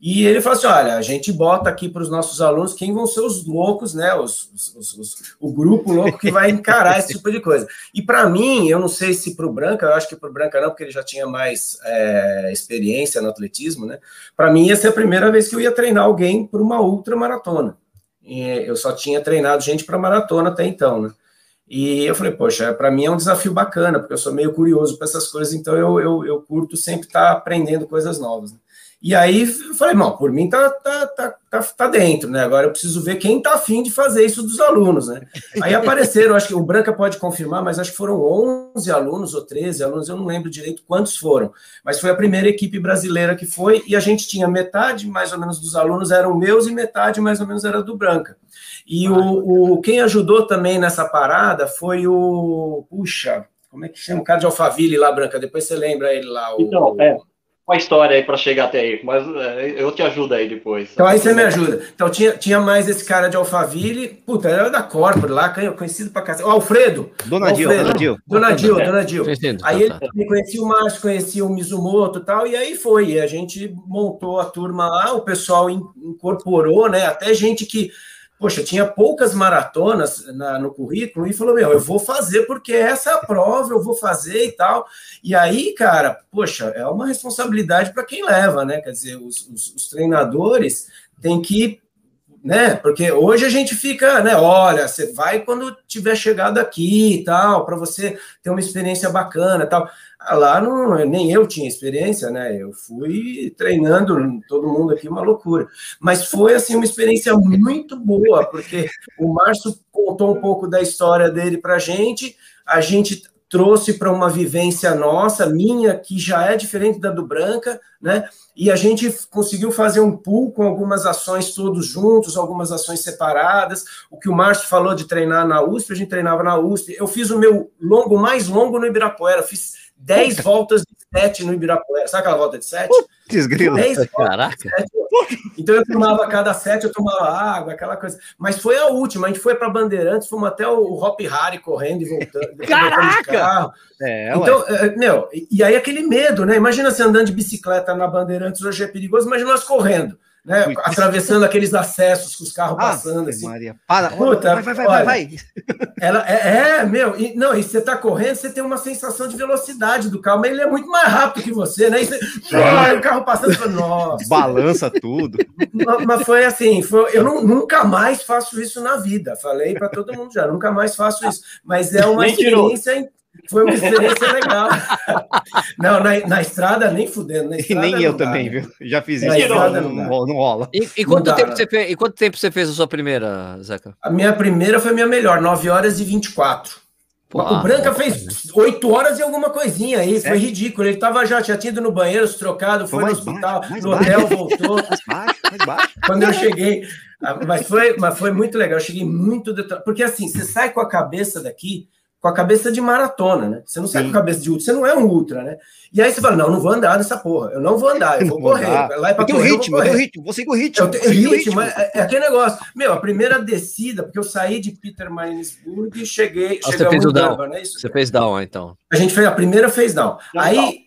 E ele falou assim: olha, a gente bota aqui para os nossos alunos quem vão ser os loucos, né? Os, os, os, o grupo louco que vai encarar esse tipo de coisa. E para mim, eu não sei se para o Branca, eu acho que para o Branca não, porque ele já tinha mais é, experiência no atletismo, né? Para mim, ia ser a primeira vez que eu ia treinar alguém para uma ultramaratona eu só tinha treinado gente para maratona até então, né? E eu falei, poxa, para mim é um desafio bacana, porque eu sou meio curioso para essas coisas, então eu, eu, eu curto sempre estar tá aprendendo coisas novas. Né? E aí eu falei, não, por mim tá, tá, tá, tá, tá dentro, né? Agora eu preciso ver quem tá afim de fazer isso dos alunos, né? Aí apareceram, acho que o Branca pode confirmar, mas acho que foram 11 alunos ou 13 alunos, eu não lembro direito quantos foram, mas foi a primeira equipe brasileira que foi, e a gente tinha metade mais ou menos dos alunos eram meus e metade mais ou menos era do Branca. E o, o quem ajudou também nessa parada foi o, puxa, como é que chama? O cara de Alphaville lá, Branca, depois você lembra ele lá. O, então, é uma história aí para chegar até aí, mas é, eu te ajudo aí depois. Então aí você me ajuda. Então tinha, tinha mais esse cara de Alphaville, puta, era da Corpore lá, conhecido pra cacete. O Alfredo. Dona Dil, Dona Dil. Dona Dil, Dona Dil. Aí ele me conhecia o Márcio, conhecia o Mizumoto e tal, e aí foi. E a gente montou a turma lá, o pessoal incorporou, né? Até gente que poxa, tinha poucas maratonas na, no currículo e falou: Meu, eu vou fazer porque essa é a prova, eu vou fazer e tal. E aí, cara, poxa, é uma responsabilidade para quem leva, né? Quer dizer, os, os, os treinadores têm que né? Porque hoje a gente fica, né? Olha, você vai quando tiver chegado aqui e tal, para você ter uma experiência bacana, tal. Ah, lá não, nem eu tinha experiência, né? Eu fui treinando todo mundo aqui uma loucura, mas foi assim uma experiência muito boa, porque o Márcio contou um pouco da história dele para gente, a gente trouxe para uma vivência nossa, minha, que já é diferente da do Branca, né? E a gente conseguiu fazer um pool com algumas ações todos juntos, algumas ações separadas. O que o Márcio falou de treinar na USP, a gente treinava na USP. Eu fiz o meu longo mais longo no Ibirapuera, fiz 10 voltas de 7 no Ibirapuera. Sabe aquela volta de 7? Putz, grilo. Caraca. Então eu tomava cada 7, eu tomava água, aquela coisa. Mas foi a última. A gente foi para Bandeirantes, fomos até o Hop Harry correndo e voltando. Caraca! É, então, é, meu, e aí aquele medo, né? Imagina você andando de bicicleta na Bandeirantes, hoje é perigoso, imagina nós correndo. Né? Atravessando aqueles acessos com os carros ah, passando. Assim. Maria, para, Puta, vai, vai, vai, olha, vai, Ela é, é, meu, e, não, e você tá correndo, você tem uma sensação de velocidade do carro, mas ele é muito mais rápido que você, né? E você, o carro passando, fala, nossa. Balança tudo. Mas, mas foi assim, foi, eu não, nunca mais faço isso na vida. Falei para todo mundo já, nunca mais faço isso. Mas é uma experiência foi uma experiência legal. Não, na, na, estrada nem fudendo. Na estrada, nem eu dá, também, né? viu? Já fiz isso. Estrada, não, não, não, rola. E, e quanto tempo você fez, e quanto tempo você fez a sua primeira, Zeca? A minha primeira foi a minha melhor, 9 horas e 24. Pô, o Branca fez 8 horas e alguma coisinha aí, foi ridículo. Ele tava já, tinha tido no banheiro, se trocado, foi no hospital, baixo, no baixo. hotel, voltou. Mais baixo, mais baixo. Quando eu cheguei, ah, mas foi, mas foi muito legal, eu cheguei muito. Porque assim, você sai com a cabeça daqui com a cabeça de maratona, né? Você não sai Sim. com a cabeça de ultra, você não é um ultra, né? E aí você fala, não, não vou andar nessa porra, eu não vou andar, eu vou correr. Lá é pra correr, o ritmo, eu vou ritmo, você com o ritmo. Eu tenho ritmo, ritmo. É, é, aquele negócio. Meu, a primeira descida, porque eu saí de Peter Marinesburg e cheguei, ah, você fez o down, né? Isso, você fez down, então. A gente fez, a primeira fez down. Aí,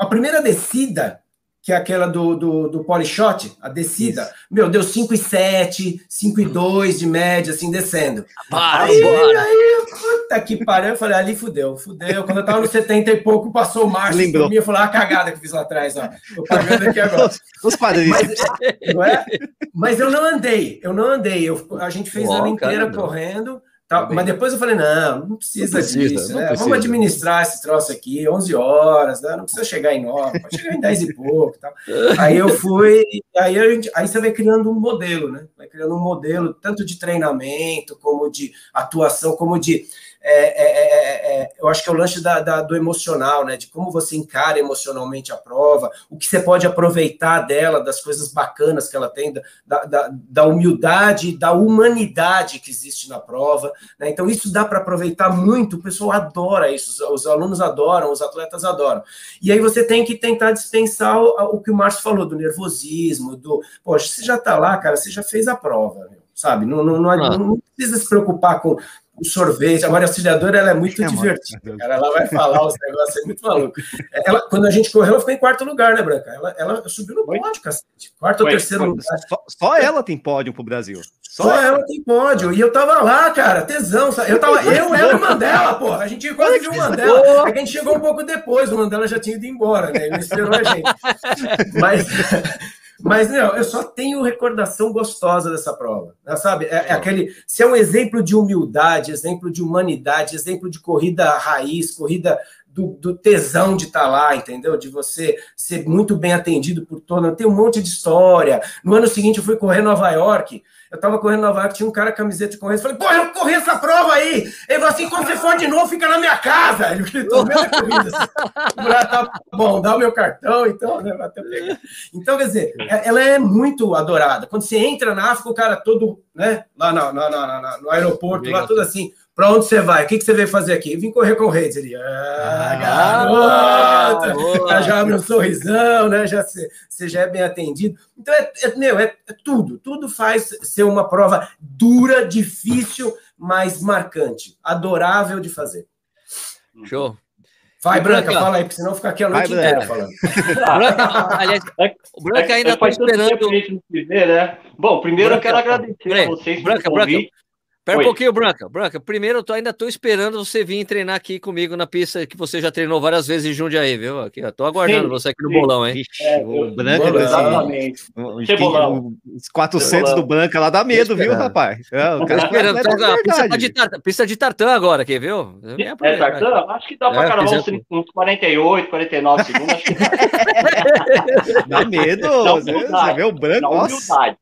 a primeira descida, que é aquela do, do, do Polishot, a descida, Isso. meu, deu 5,7, 5,2 de média, assim, descendo. Para, aí, aí, puta que pariu, eu falei, ali fudeu, fudeu. Quando eu tava no 70 e pouco, passou o Márcio Lembrou. mim, eu falei, ah, a cagada que fiz lá atrás, ó. Tô pagando aqui agora. Os padrinhos. Mas, é? Mas eu não andei, eu não andei. Eu, a gente fez a ano inteira correndo, Tá, mas depois eu falei, não, não precisa, não precisa disso. Não né? precisa. Vamos administrar esse troço aqui, 11 horas, né? não precisa chegar em 9, pode chegar em 10 e pouco. Aí eu fui, aí, a gente, aí você vai criando um modelo, né? Vai criando um modelo tanto de treinamento, como de atuação, como de é é, é, é, é, eu acho que é o lance da, da, do emocional, né? De como você encara emocionalmente a prova, o que você pode aproveitar dela, das coisas bacanas que ela tem, da, da, da humildade, da humanidade que existe na prova. Né? Então, isso dá para aproveitar muito, o pessoal adora isso, os, os, alunos adoram, os atletas adoram. E aí você tem que tentar dispensar o, o que o Márcio falou, do nervosismo, do, poxa, você já está lá, cara, você já fez a prova, sabe? Não, não, não, ah. não, precisa se preocupar com o sorvete. A Maria Auxiliadora ela é muito é, divertida, cara. Ela vai falar os negócios, é muito maluco. Ela, quando a gente correu, ela ficou em quarto lugar, né, Branca? Ela, ela subiu no pódio, cacete. Quarto ou terceiro lugar. Só, só, ela tem pódio pro Brasil. Só, só ela. ela tem pódio. E eu tava lá, cara, tesão. Eu tava, eu, ela e Mandela, pô. A gente quase viu o Mandela. É que a gente chegou um pouco depois, o Mandela já tinha ido embora, né? Ele esperou a gente. Mas. Mas, não, eu só tenho recordação gostosa dessa prova. Né, sabe? É, é, aquele. Se é um exemplo de humildade, exemplo de humanidade, exemplo de corrida raiz, corrida do, do tesão de estar tá lá, entendeu? De você ser muito bem atendido por todo. Tem um monte de história. No ano seguinte, eu fui correr Nova York. Eu tava correndo Nova York, tinha um cara camiseta de corrida. Falei, pô, eu corri essa prova aí. Ele falou assim: quando você for de novo, fica na minha casa. Ele gritou, mesma corrida. Tá bom, dá o meu cartão, então, né? Então, quer dizer, é, ela é muito adorada. Quando você entra na África, o cara todo, né, lá no, no, no, no aeroporto, lá todo assim. Para onde você vai? O que, que você veio fazer aqui? Eu vim correr com o Reis. Ele, ah, garota! já abre um sorrisão, né? Já, você já é bem atendido. Então, é, é, meu, é, é, tudo. Tudo faz ser uma prova dura, difícil, mas marcante. Adorável de fazer. Show. Vai, Branca, Branca, fala aí, porque senão fica aqui a noite Vai, inteira falando. Branca, aliás, o Branca ainda está esperando. né? Bom, primeiro Branca, eu quero agradecer a vocês Branca, Branca, Pera Oi. um pouquinho, Branca. Branca, primeiro eu tô, ainda tô esperando você vir treinar aqui comigo na pista que você já treinou várias vezes em Jundiaí, viu? Aqui, ó, tô aguardando sim, você aqui no sim. bolão, hein? É, o Branca, exatamente. Os 400 do Branca lá dá medo, viu, rapaz? É, o cara esperando. É então, pista, tá de tartan, pista de tartan agora aqui, viu? É, é tartan? Acho que dá pra é, caramba uns 48, 49 segundos. Acho que dá medo. Você, você vê o Branca, na humildade.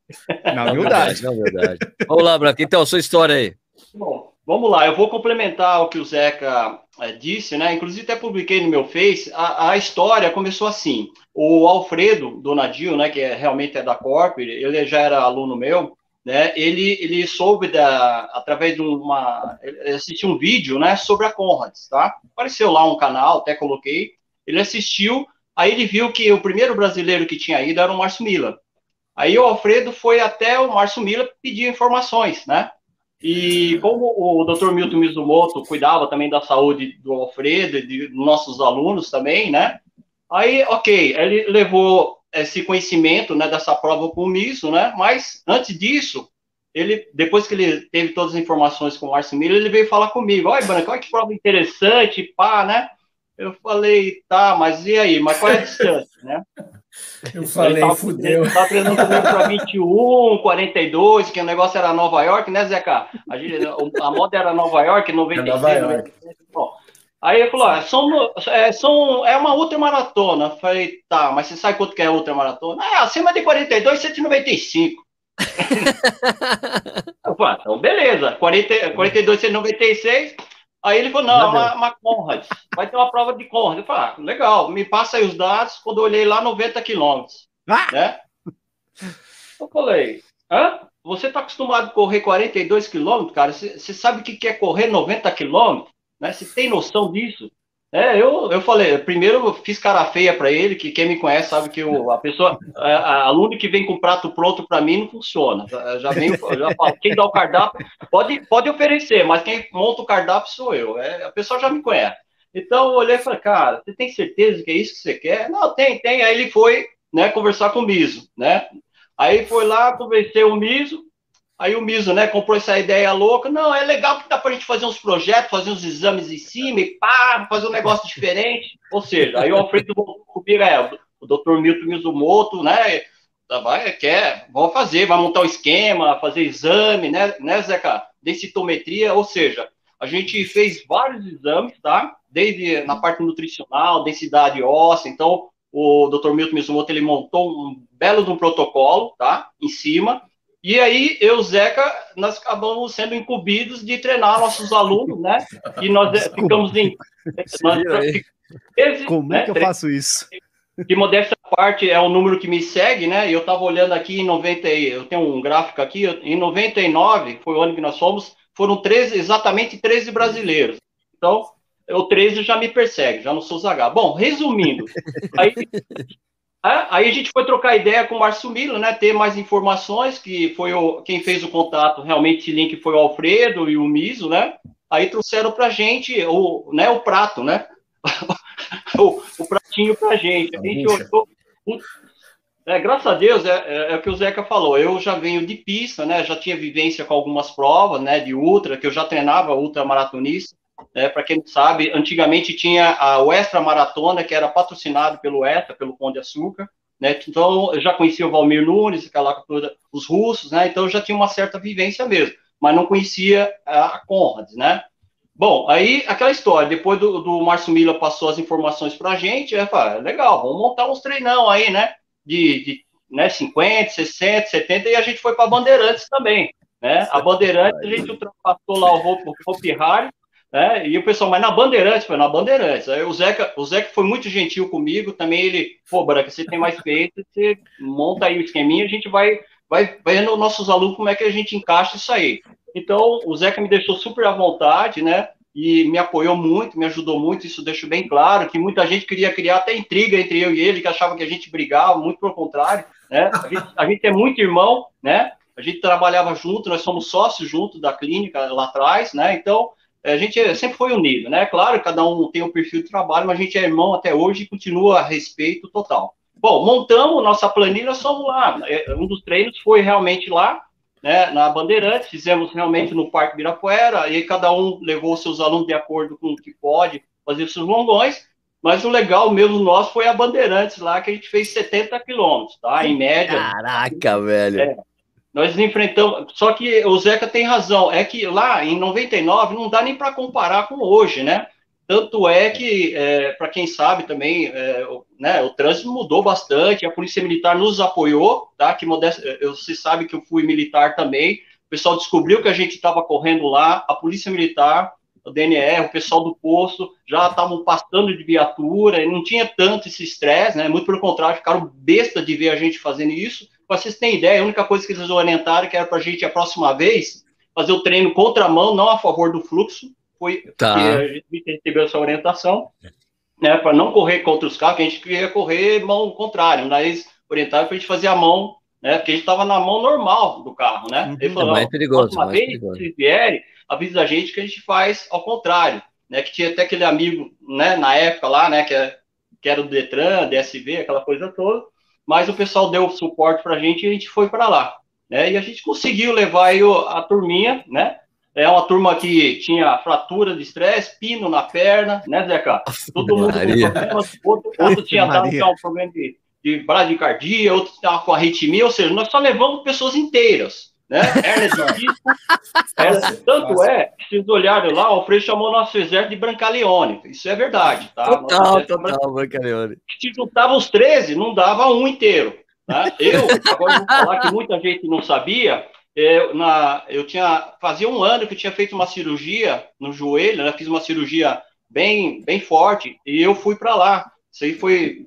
Na humildade. Na humildade. Vamos lá, Branca. Então, sua história história aí. Bom, vamos lá. Eu vou complementar o que o Zeca é, disse, né? Inclusive até publiquei no meu Face. A, a, história começou assim. O Alfredo Donadio, né? Que é, realmente é da Corp, ele já era aluno meu. Né, ele, ele soube da, através de uma. Ele assistiu um vídeo né, sobre a Conrads, tá? Apareceu lá um canal, até coloquei. Ele assistiu, aí ele viu que o primeiro brasileiro que tinha ido era o Márcio Mila. Aí o Alfredo foi até o Márcio Mila pedir informações, né? E como o Dr. Milton Mizumoto cuidava também da saúde do Alfredo e de nossos alunos também, né? Aí, ok, ele levou esse conhecimento, né, dessa prova com o Miso, né, mas antes disso, ele, depois que ele teve todas as informações com o Márcio Miller, ele veio falar comigo, olha, Branco, olha que prova interessante, pá, né, eu falei, tá, mas e aí, mas qual é a distância, né? Eu falei, tava, fudeu. Ele tava treinando comigo para 21, 42, que o negócio era Nova York, né, Zeca? A, gente, a moda era Nova York, 96, é Nova York. 96. Bom, aí ele falou, ah, são, é, são, é uma ultramaratona. Eu falei, tá, mas você sabe quanto que é ultramaratona? É, acima de 42, 195. eu falei, ah, então beleza, 40, 42, 196 Aí ele falou, não, é uma, uma Conrad, vai ter uma prova de Conrad. Eu falei, ah, legal, me passa aí os dados, quando eu olhei lá, 90 quilômetros, ah! né? Eu falei, hã? Você está acostumado a correr 42 quilômetros, cara? Você sabe o que é correr 90 quilômetros? Né? Você tem noção disso? É, eu, eu falei, primeiro eu fiz cara feia para ele, que quem me conhece sabe que eu, a pessoa, a, a aluno que vem com prato pronto para mim não funciona. Já vem, já falo, quem dá o cardápio pode, pode oferecer, mas quem monta o cardápio sou eu. É, a pessoa já me conhece. Então eu olhei e falei, cara, você tem certeza que é isso que você quer? Não, tem, tem. Aí ele foi, né, conversar com o Miso, né? Aí foi lá, convenceu o Miso, Aí o Miso, né, comprou essa ideia louca. Não, é legal porque dá para a gente fazer uns projetos, fazer uns exames em cima e pá, fazer um negócio diferente. Ou seja, aí o Alfredo comigo é o doutor Milton Mizumoto, né, vai, quer, vamos fazer, vai montar o um esquema, fazer exame, né, né, Zeca? Densitometria, ou seja, a gente fez vários exames, tá? Desde na parte nutricional, densidade óssea, então o Dr. Milton Mizumoto ele montou um belo de um protocolo, tá? Em cima, e aí, eu Zeca, nós acabamos sendo incumbidos de treinar nossos alunos, né? E nós eh, ficamos em. Nós, Como é né, que eu faço isso? Que modéstia parte é o número que me segue, né? Eu estava olhando aqui em 90, eu tenho um gráfico aqui, em 99, foi o ano que nós fomos, foram 13, exatamente 13 brasileiros. Então, o 13 já me persegue, já não sou Zagar. Bom, resumindo, aí é, aí a gente foi trocar ideia com o Márcio Milo, né? Ter mais informações, que foi o, quem fez o contato, realmente esse link foi o Alfredo e o Miso, né? Aí trouxeram pra gente o, né, o prato, né? o, o pratinho pra gente. A gente olhou. É, graças a Deus, é, é, é, o que o Zeca falou. Eu já venho de pista, né? Já tinha vivência com algumas provas, né? De ultra, que eu já treinava ultramaratonista. Né? Para quem não sabe, antigamente tinha a, Extra Maratona, que era patrocinado pelo ETA, pelo Pão de Açúcar. Né? Então, eu já conhecia o Valmir Nunes, aquela coisa, os russos, né? Então, eu já tinha uma certa vivência mesmo, mas não conhecia a Conrad, né? Bom, aí aquela história, depois do, do Márcio Mila passou as informações para a gente, é, legal, vamos montar uns treinão aí, né? De, de né, 50, 60, 70, e a gente foi para Bandeirantes também, né? A Bandeirantes, a gente ultrapassou lá o Hope Harry, né? E o pessoal, mas na Bandeirantes, foi na Bandeirantes. Aí o Zeca, o Zeca foi muito gentil comigo, também ele, pô, Branca, você tem mais feito, você monta aí o esqueminha, a gente vai, vai vendo nossos alunos como é que a gente encaixa isso aí. Então, o Zeca me deixou super à vontade, né? E me apoiou muito, me ajudou muito, isso deixo bem claro, que muita gente queria criar até intriga entre eu e ele, que achava que a gente brigava, muito pelo contrário, né? A gente, a gente é muito irmão, né? A gente trabalhava junto, nós somos sócios junto da clínica lá atrás, né? Então, a gente sempre foi unido, né? Claro, cada um tem um perfil de trabalho, mas a gente é irmão até hoje e continua a respeito total. Bom, montamos nossa planilha, somos lá. É, um dos treinos foi realmente lá, né, na Bandeirantes, fizemos realmente no Parque Birapuera, e cada um levou seus alunos de acordo com o que pode fazer seus longões, mas o legal mesmo nosso foi a Bandeirantes lá, que a gente fez 70 quilômetros, tá? Em média. Caraca, velho. É, nós enfrentamos. Só que o Zeca tem razão. É que lá em 99 não dá nem para comparar com hoje, né? Tanto é que, é, para quem sabe também, é, o, né, o trânsito mudou bastante, a Polícia Militar nos apoiou, tá? Que modesta, eu, você sabe que eu fui militar também. O pessoal descobriu que a gente estava correndo lá, a Polícia Militar, o DNR, o pessoal do posto já estavam passando de viatura, e não tinha tanto esse estresse, né? Muito pelo contrário, ficaram besta de ver a gente fazendo isso. Para vocês terem ideia, a única coisa que eles orientaram que era para a gente a próxima vez fazer o treino contramão, não a favor do fluxo, foi tá. que a gente recebeu essa orientação, né, para não correr contra os carros, que a gente queria correr mão contrária, mas orientaram para a gente fazer a mão, né, porque a gente estava na mão normal do carro, né? Uhum, Ele falou, mais perigoso, mais vez, perigoso. se vierem, avisa a gente que a gente faz ao contrário, né, que tinha até aquele amigo, né, na época lá, né, que, é, que era do Detran, DSV, aquela coisa toda, mas o pessoal deu suporte para a gente e a gente foi para lá. Né? E a gente conseguiu levar a turminha, né? É uma turma que tinha fratura de estresse, pino na perna, né, Zeca? Todo mundo com problemas, outro, outro tinha dado um problema de, de bradicardia, outro estava com arritmia, ou seja, nós só levamos pessoas inteiras, né? Disco. É, tanto é, que vocês olharem lá, o Frei chamou nosso exército de Brancaleone. Isso é verdade, tá? Total, total, Brancaleone. Se juntava os 13, não dava um inteiro. Tá? Eu, agora vou falar que muita gente não sabia, eu, na, eu tinha, fazia um ano que eu tinha feito uma cirurgia no joelho, né? fiz uma cirurgia bem, bem forte, e eu fui para lá. Isso aí foi,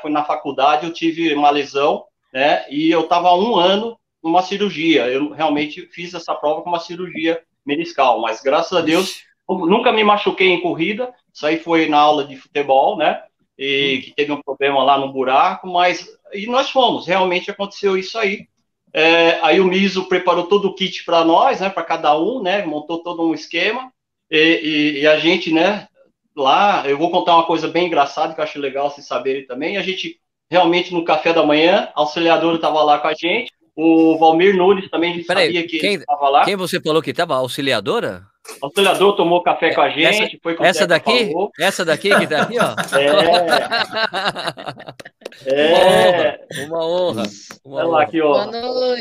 foi na faculdade, eu tive uma lesão, né? E eu estava um ano numa cirurgia. Eu realmente fiz essa prova com uma cirurgia meniscal, mas graças a Deus nunca me machuquei em corrida. Isso aí foi na aula de futebol, né? E que teve um problema lá no buraco, mas e nós fomos. Realmente aconteceu isso aí. É, aí o Miso preparou todo o kit para nós, né, para cada um, né, montou todo um esquema, e, e, e, a gente, né, lá, eu vou contar uma coisa bem engraçada que eu acho legal vocês saberem também, a gente realmente no café da manhã, a auxiliadora estava lá com a gente, o Valmir Nunes também, a gente Peraí, sabia que estava lá. Quem você falou que estava? Auxiliadora? O auxiliador tomou café com a gente, essa, foi com Essa daqui? Falou. Essa daqui que tá aqui, ó? É. é. Uma honra. Uma Olha lá aqui, ó.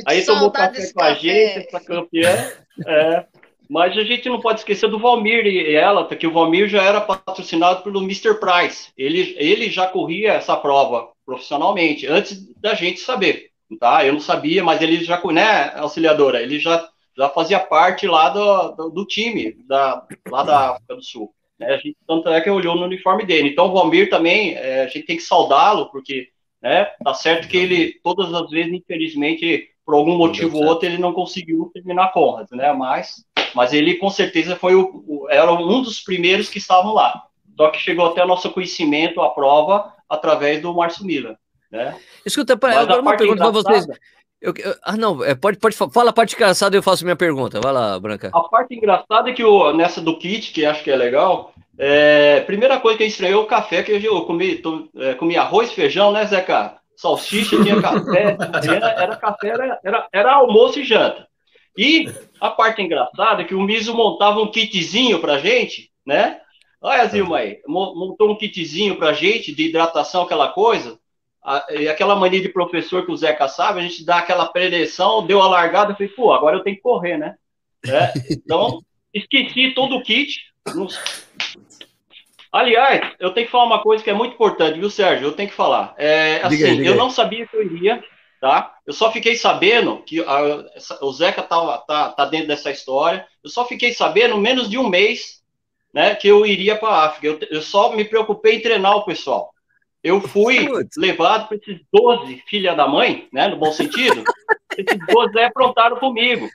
Aí tomou café com a gente, essa campeã. É. Mas a gente não pode esquecer do Valmir e ela, porque o Valmir já era patrocinado pelo Mr. Price. Ele, ele já corria essa prova profissionalmente, antes da gente saber. Tá? Eu não sabia, mas ele já, né, auxiliadora, ele já já fazia parte lá do, do, do time, da, lá da África do Sul. Né? A gente, tanto é que olhou no uniforme dele. Então, o Valmir também, é, a gente tem que saudá-lo, porque né, tá certo que ele, todas as vezes, infelizmente, por algum motivo ou outro, ele não conseguiu terminar a Conrad, né? Mas, mas ele, com certeza, foi o, o, era um dos primeiros que estavam lá. Só que chegou até o nosso conhecimento, a prova, através do Márcio Miller. Né? Escuta, agora uma pergunta para vocês. Eu, eu, ah, não, é, pode, pode, fala a parte engraçada e eu faço minha pergunta. Vai lá, Branca. A parte engraçada é que o, nessa do kit, que acho que é legal, é, primeira coisa que eu estranhei é o café, que eu comi, tô, é, comi arroz, feijão, né, Zeca? Salsicha, tinha café, era, era café, era, era, era, almoço e janta. E a parte engraçada é que o Miso montava um kitzinho pra gente, né? Olha, Zilma aí, montou um kitzinho pra gente de hidratação, aquela coisa e aquela mania de professor que o Zeca sabe, a gente dá aquela preleção, deu a largada, eu falei, pô, agora eu tenho que correr, né? É, então, esqueci todo o kit. Aliás, eu tenho que falar uma coisa que é muito importante, viu, Sérgio? Eu tenho que falar. É, assim, diga aí, diga eu não sabia que eu iria, tá? Eu só fiquei sabendo que a, o Zeca tá, tá, tá dentro dessa história. Eu só fiquei sabendo menos de um mês, né, que eu iria para a África. Eu, eu só me preocupei em treinar o pessoal. Eu fui levado para esses 12 filha da mãe, né, no bom sentido. esses 12 aprontaram comigo.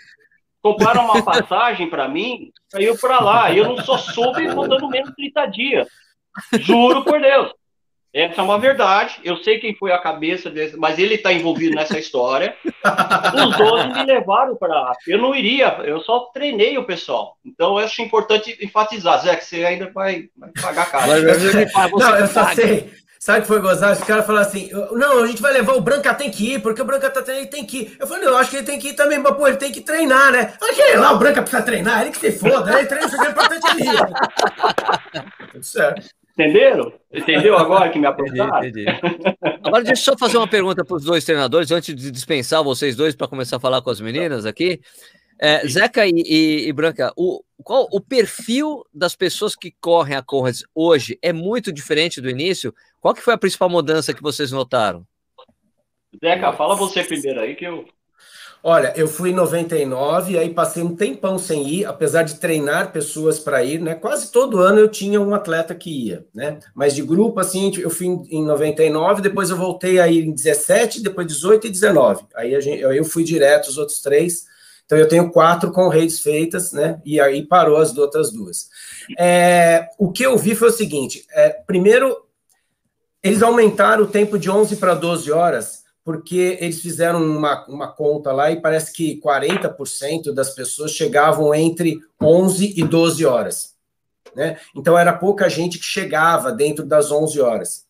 Compraram uma passagem para mim, saiu para lá. E eu não só soube mandando menos 30 dias. Juro por Deus. Essa é uma verdade. Eu sei quem foi a cabeça desse, mas ele está envolvido nessa história. Os 12 me levaram para. Eu não iria, eu só treinei o pessoal. Então eu acho importante enfatizar, Zé, que você ainda vai, vai pagar caro. Não, eu só sei. Sabe o que foi gozar? Os caras falaram assim: não, a gente vai levar o Branca tem que ir, porque o Branca tá treinando, ele tem que ir. Eu falei, eu acho que ele tem que ir também, mas pô, ele tem que treinar, né? Olha lá, o Branca precisa treinar, ele que se foda, né? ele treina, o é importante ali. Tudo certo. Entenderam? Entendeu agora que me apontaram? Entendi, entendi. Agora deixa eu só fazer uma pergunta para os dois treinadores, antes de dispensar vocês dois para começar a falar com as meninas aqui. É, Zeca e, e, e, Branca, o, qual o perfil das pessoas que correm a Conrads hoje é muito diferente do início? Qual que foi a principal mudança que vocês notaram? Zeca, fala você primeiro aí que eu. Olha, eu fui em 99, aí passei um tempão sem ir, apesar de treinar pessoas para ir, né? Quase todo ano eu tinha um atleta que ia, né? Mas de grupo, assim, eu fui em 99, depois eu voltei a ir em 17, depois 18 e 19. Aí gente, eu fui direto os outros três. Então eu tenho quatro com redes feitas, né? E aí parou as outras duas. É, o que eu vi foi o seguinte: é, primeiro, eles aumentaram o tempo de 11 para 12 horas, porque eles fizeram uma, uma conta lá e parece que 40% das pessoas chegavam entre 11 e 12 horas. Né? Então era pouca gente que chegava dentro das 11 horas.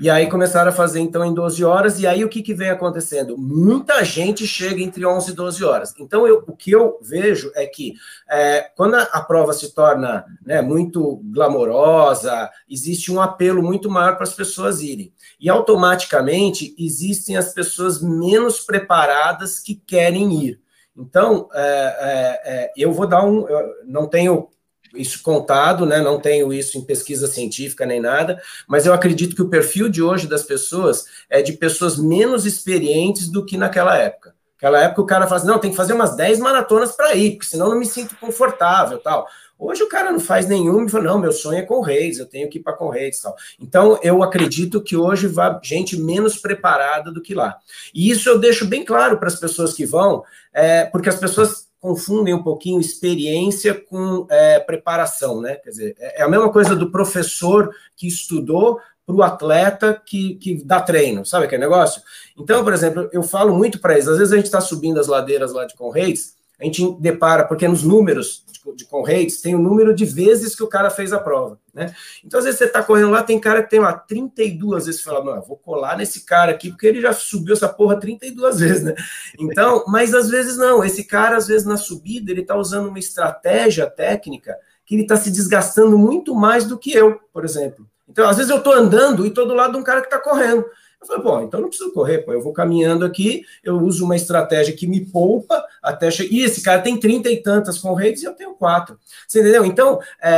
E aí começaram a fazer então em 12 horas, e aí o que, que vem acontecendo? Muita gente chega entre 11 e 12 horas. Então eu, o que eu vejo é que é, quando a, a, prova se torna né, muito glamourosa, existe um apelo muito maior para as pessoas irem. E automaticamente existem as pessoas menos preparadas que querem ir. Então, é, é, é eu vou dar um. não tenho isso contado, né? Não tenho isso em pesquisa científica nem nada, mas eu acredito que o perfil de hoje das pessoas é de pessoas menos experientes do que naquela época. Naquela época o cara fala assim, não, tem que fazer umas 10 maratonas para ir, porque senão não me sinto confortável, tal. Hoje o cara não faz nenhum e fala, não, meu sonho é com reis, eu tenho que ir para com reis tal. Então, eu acredito que hoje vai gente menos preparada do que lá. E isso eu deixo bem claro para as pessoas que vão, é, porque as pessoas confundem um pouquinho experiência com é, preparação, né? Quer dizer, é, é a mesma coisa do professor que estudou para o atleta que, que dá treino, sabe aquele negócio? Então, por exemplo, eu falo muito para eles, às vezes a gente está subindo as ladeiras lá de Conrads, a gente depara, porque nos números de, Conrads tem o número de vezes que o cara fez a prova, né? Então, às vezes você está correndo lá, tem cara que tem lá 32 vezes, você fala, não, vou colar nesse cara aqui, porque ele já subiu essa porra 32 vezes, né? Então, mas às vezes não, esse cara, às vezes na subida, ele está usando uma estratégia técnica que ele está se desgastando muito mais do que eu, por exemplo. Então, às vezes eu estou andando e estou do lado de um cara que está correndo. Eu falei, pô, então não preciso correr, pô, eu vou caminhando aqui, eu uso uma estratégia que me poupa até chegar. E esse cara tem trinta e tantas correntes e eu tenho quatro. Você entendeu? Então, é,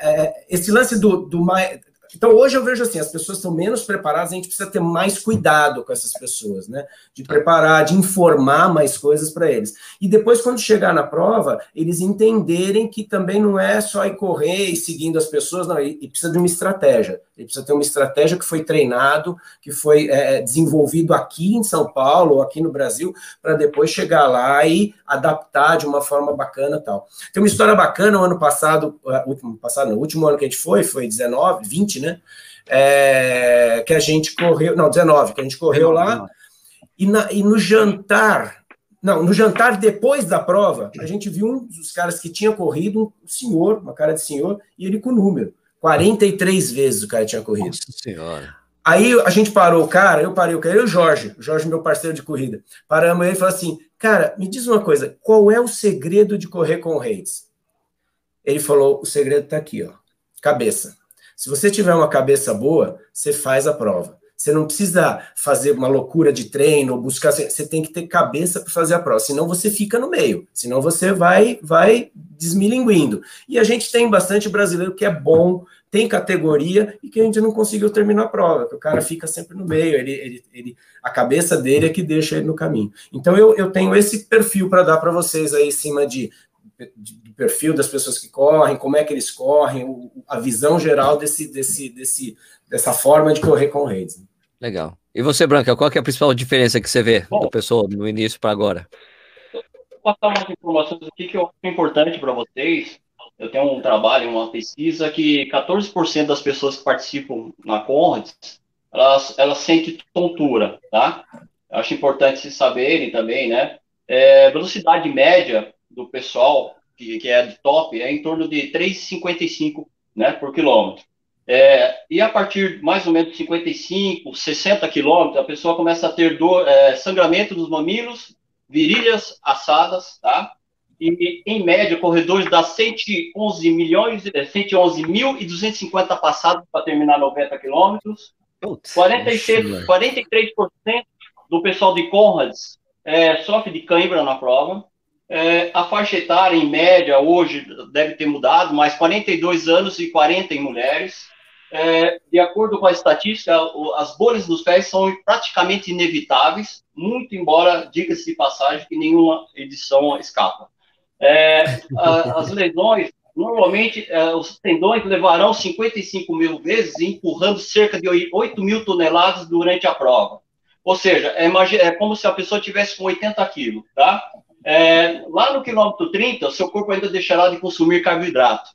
é, esse lance do, do mais. Então, hoje eu vejo assim, as pessoas estão menos preparadas, a gente precisa ter mais cuidado com essas pessoas, né? De preparar, de informar mais coisas para eles. E depois, quando chegar na prova, eles entenderem que também não é só ir correr e seguindo as pessoas, não, e, e precisa de uma estratégia. Ele precisa ter uma estratégia que foi treinado, que foi é, desenvolvido aqui em São Paulo ou aqui no Brasil, para depois chegar lá e adaptar de uma forma bacana tal. Tem uma história bacana, o ano passado, último passado, no último ano que a gente foi, foi 19, 20, né? É, que a gente correu, não, 19, que a gente correu lá, e, na, e no jantar, não, no jantar depois da prova, a gente viu um dos caras que tinha corrido, um senhor, uma cara de senhor, e ele com o número. 43 vezes o cara tinha corrido. Nossa senhora. Aí a gente parou o cara, eu parei o cara, eu e o Jorge, o Jorge, meu parceiro de corrida. Paramos ele e falou assim: Cara, me diz uma coisa, qual é o segredo de correr com o Reis? Ele falou: O segredo está aqui, ó, cabeça. Se você tiver uma cabeça boa, você faz a prova. Você não precisa fazer uma loucura de treino ou buscar. Você tem que ter cabeça para fazer a prova, senão você fica no meio, senão você vai vai desmilinguindo. E a gente tem bastante brasileiro que é bom, tem categoria e que a gente não conseguiu terminar a prova, que o cara fica sempre no meio, ele, ele, ele a cabeça dele é que deixa ele no caminho. Então eu, eu tenho esse perfil para dar para vocês aí em cima de do perfil das pessoas que correm, como é que eles correm, a visão geral desse, desse, desse, dessa forma de correr com redes. Legal. E você, Branca, qual é a principal diferença que você vê Bom, da pessoa no início para agora? Vou passar umas informações aqui que eu acho importante para vocês. Eu tenho um trabalho, uma pesquisa que 14% das pessoas que participam na Conrads, elas, elas sentem tontura, tá? Eu acho importante vocês saberem também, né? É, velocidade média do pessoal que, que é de top é em torno de 3,55 né, por quilômetro. É, e a partir mais ou menos de 55, 60 quilômetros, a pessoa começa a ter dor, é, sangramento dos mamilos, virilhas assadas, tá? E, em média, corredores dá 111 milhões, 111 mil e 250 passados para terminar 90 quilômetros. 43% do pessoal de Conrads é, sofre de cãibra na prova. É, a faixa etária, em média, hoje deve ter mudado, mas 42 anos e 40 em mulheres. É, de acordo com a estatística, as bolhas nos pés são praticamente inevitáveis, muito embora, diga-se de passagem, que nenhuma edição escapa. É, a, as lesões, normalmente, é, os tendões levarão 55 mil vezes, empurrando cerca de 8 mil toneladas durante a prova. Ou seja, é, é como se a pessoa tivesse com 80 quilos, tá? É, lá no quilômetro 30, o seu corpo ainda deixará de consumir carboidrato,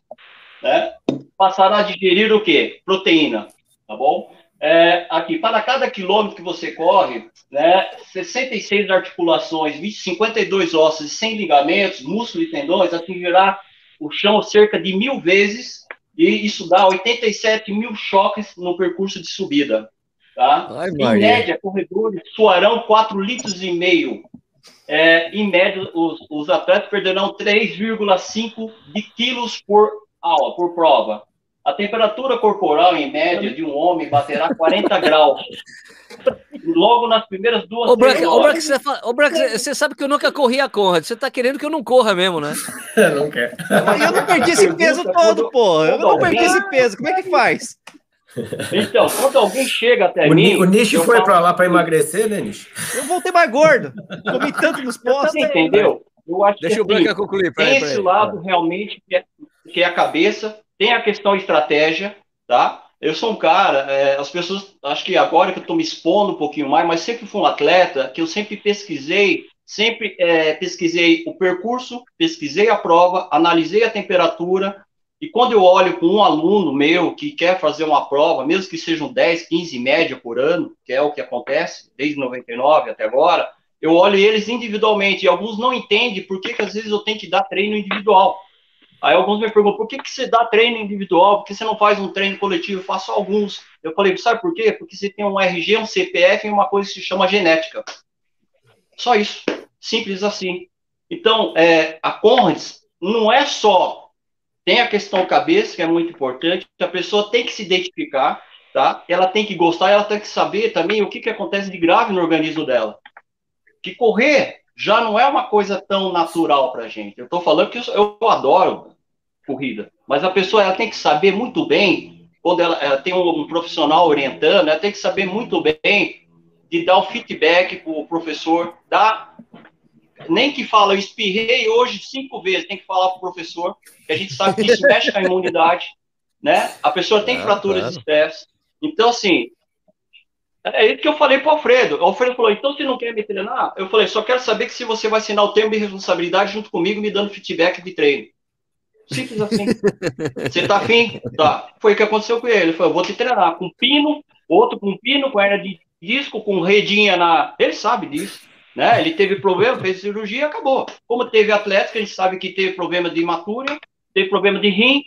né? Passará a digerir o quê? Proteína, tá bom? É, aqui, para cada quilômetro que você corre, né, 66 articulações, 52 ossos e 100 ligamentos, músculos e tendões, atingirá o chão cerca de mil vezes, e isso dá 87 mil choques no percurso de subida. Tá? Ai, em média, corredores suarão 4 litros e meio. É, em média, os, os atletas perderão 3,5 de quilos por aula, por prova. A temperatura corporal, em média, de um homem baterá 40 graus. Logo nas primeiras duas Ô, Branca, ô, Branca, você, fala, ô, Branca, você sabe que eu nunca corri a Conrad. Você tá querendo que eu não corra mesmo, né? não quer. Eu não perdi esse peso todo, pô. Eu não perdi esse peso. Como é que faz? Então, quando alguém chega até o mim. O Nishi foi falo... para lá para emagrecer, né, Nishi? Eu voltei mais gordo. Comi tanto nos postos. Você entendeu? Eu acho Deixa que, o Branca assim, concluir. Tem esse lado realmente que é, que é a cabeça, tem a questão estratégia, tá? Eu sou um cara, é, as pessoas, acho que agora que eu estou me expondo um pouquinho mais, mas sempre fui um atleta que eu sempre pesquisei, sempre é, pesquisei o percurso, pesquisei a prova, analisei a temperatura, e quando eu olho com um aluno meu que quer fazer uma prova, mesmo que sejam 10, 15 média por ano, que é o que acontece desde 99 até agora, eu olho eles individualmente, e alguns não entendem por que, que às vezes eu tenho que dar treino individual. Aí alguns me perguntam, por que, que você dá treino individual? Por que você não faz um treino coletivo? Eu faço alguns. Eu falei, sabe por quê? Porque você tem um RG, um CPF e uma coisa que se chama genética. Só isso. Simples assim. Então, é, a Conrads não é só. Tem a questão cabeça, que é muito importante. A pessoa tem que se identificar, tá? Ela tem que gostar, ela tem que saber também o que, que acontece de grave no organismo dela. Que correr já não é uma coisa tão natural para gente. Eu estou falando que eu, eu adoro corrida. Mas a pessoa ela tem que saber muito bem, quando ela, ela tem um, um, profissional orientando, ela tem que saber muito bem de dar o feedback para o professor, dar, nem que fala, eu espirrei hoje cinco vezes, tem que falar para o professor, que a gente sabe que isso mexe com a imunidade, né? A pessoa tem ah, fraturas claro. de stress. Então, assim, é isso que eu falei para o Alfredo. O Alfredo falou, então você não quer me treinar? Eu falei, só quero saber que se você vai assinar o termo de responsabilidade junto comigo, me dando feedback de treino. Simples assim. Você tá afim? Tá. Foi o que aconteceu com ele. Ele falou: vou te treinar com pino, outro com pino, com hernia de disco, com redinha na. Ele sabe disso. Né? Ele teve problema, fez cirurgia, acabou. Como teve atlética, a gente sabe que teve problema de imatura, teve problema de rim.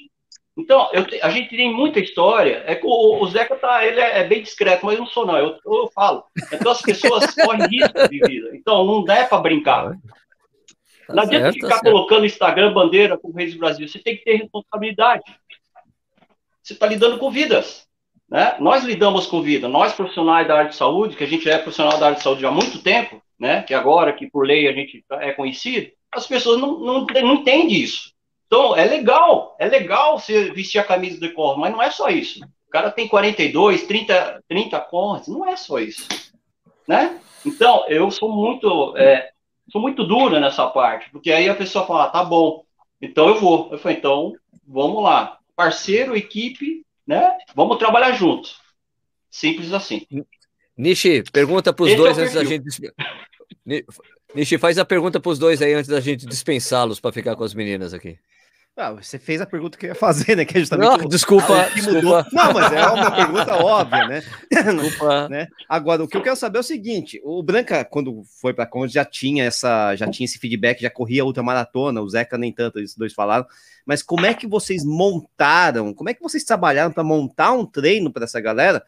Então, eu, a gente tem muita história. É que o, o Zeca tá, ele é, é, bem discreto, mas eu não sou, não. Eu, eu falo. Então, as pessoas correm risco de vida. Então, não dá para brincar. Tá não adianta certo, ficar tá colocando Instagram bandeira com Reis do Brasil. Você tem que ter responsabilidade. Você está lidando com vidas. Né? Nós lidamos com vida. Nós, profissionais da área de saúde, que a gente é profissional da área de saúde há muito tempo, né? que agora que por lei a gente é conhecido, as pessoas não, não, não entendem isso. Então, é legal, é legal você vestir a camisa do corpo, mas não é só isso. O cara tem 42, 30, 30 cortes, não é só isso. Né? Então, eu sou muito é, sou muito dura nessa parte, porque aí a pessoa fala, ah, tá bom, então eu vou. Eu falei, então, vamos lá. Parceiro, equipe, né? Vamos trabalhar junto. Simples assim. Nishi, pergunta para os dois é antes da gente. Nishi, faz a pergunta para os dois aí antes da gente dispensá-los para ficar com as meninas aqui. Ah, você fez a pergunta que eu ia fazer, né? Que é justamente. Não, desculpa, desculpa. Não, mas é uma pergunta óbvia, né? Desculpa. né? Agora, o que eu quero saber é o seguinte: o Branca, quando foi para Conde, já tinha essa, já tinha esse feedback, já corria a ultramaratona, o Zeca nem tanto, eles dois falaram. Mas como é que vocês montaram? Como é que vocês trabalharam para montar um treino para essa galera?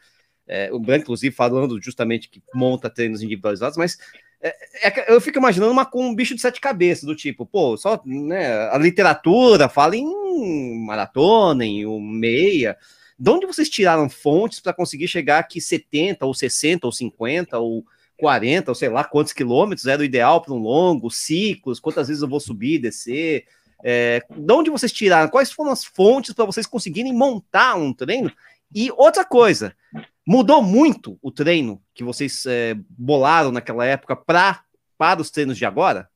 É, o Branco, inclusive, falando justamente que monta treinos individualizados, mas é, é, eu fico imaginando uma, com um bicho de sete cabeças, do tipo, pô, só né, a literatura fala em maratona, em um meia. De onde vocês tiraram fontes para conseguir chegar aqui 70, ou 60, ou 50, ou 40, ou sei lá quantos quilômetros era o ideal para um longo, ciclos, quantas vezes eu vou subir, descer? É, de onde vocês tiraram? Quais foram as fontes para vocês conseguirem montar um treino? E outra coisa, Mudou muito o treino que vocês é, bolaram naquela época pra, para os treinos de agora?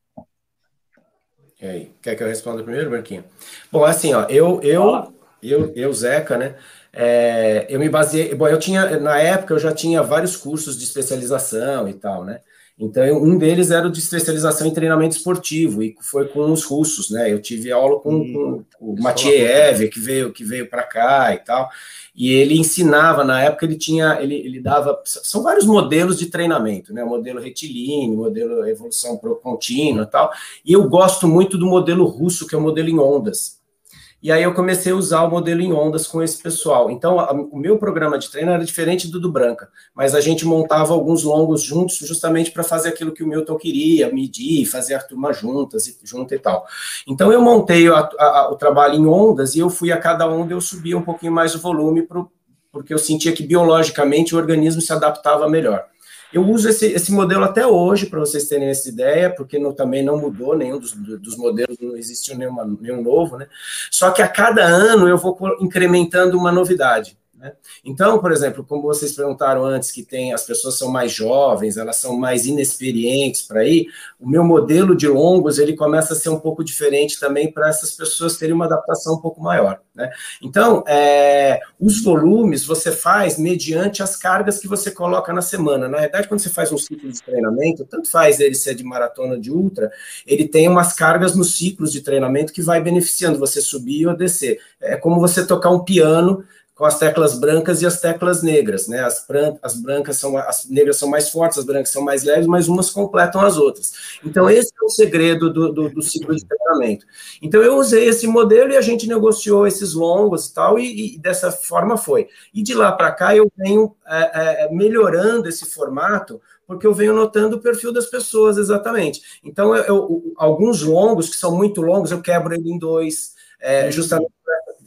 E aí, quer que eu responda primeiro, Marquinhos? Bom, assim, ó, eu, eu, eu, eu, Zeca, né? É, eu me baseei. Bom, eu tinha, na época, eu já tinha vários cursos de especialização e tal, né? Então, eu, um deles era o de especialização em treinamento esportivo, e foi com os russos, né? Eu tive aula com, hum, com o Matiev, que veio, que veio para cá e tal. E ele ensinava, na época ele tinha, ele, ele dava, são vários modelos de treinamento, né, o modelo retilíneo, modelo evolução contínua e tal, e eu gosto muito do modelo russo, que é o modelo em ondas, E aí eu comecei a usar o modelo em ondas com esse pessoal. Então, a, o meu programa de treino era diferente do do Branca, mas a gente montava alguns longos juntos justamente para fazer aquilo que o Milton queria, medir, fazer a turma juntas e junto e tal. Então eu montei a, a, o trabalho em ondas e eu fui a cada onda eu subia um pouquinho mais o volume pro, porque eu sentia que biologicamente o organismo se adaptava melhor. Eu uso esse, esse modelo até hoje, para vocês terem essa ideia, porque não, também não mudou, nenhum dos, dos modelos, não existiu nenhuma, nenhum novo, né? Só que a cada ano eu vou incrementando uma novidade. Né? Então, por exemplo, como vocês perguntaram antes, que tem as pessoas são mais jovens, elas são mais inexperientes para ir, o meu modelo de longos ele começa a ser um pouco diferente também para essas pessoas terem uma adaptação um pouco maior. Né? Então, é, os volumes você faz mediante as cargas que você coloca na semana. Na verdade, quando você faz um ciclo de treinamento, tanto faz ele ser de maratona de ultra, ele tem umas cargas nos ciclos de treinamento que vai beneficiando você subir ou descer. É como você tocar um piano com as teclas brancas e as teclas negras, né? As, bran as brancas são as negras são mais fortes, as brancas são mais leves, mas umas completam as outras. Então esse é o segredo do, do, do ciclo de treinamento. Então eu usei esse modelo e a gente negociou esses longos e tal e, e dessa forma foi. E de lá para cá eu venho é, é, melhorando esse formato porque eu venho notando o perfil das pessoas exatamente. Então eu, eu, alguns longos que são muito longos eu quebro ele em dois, é, justamente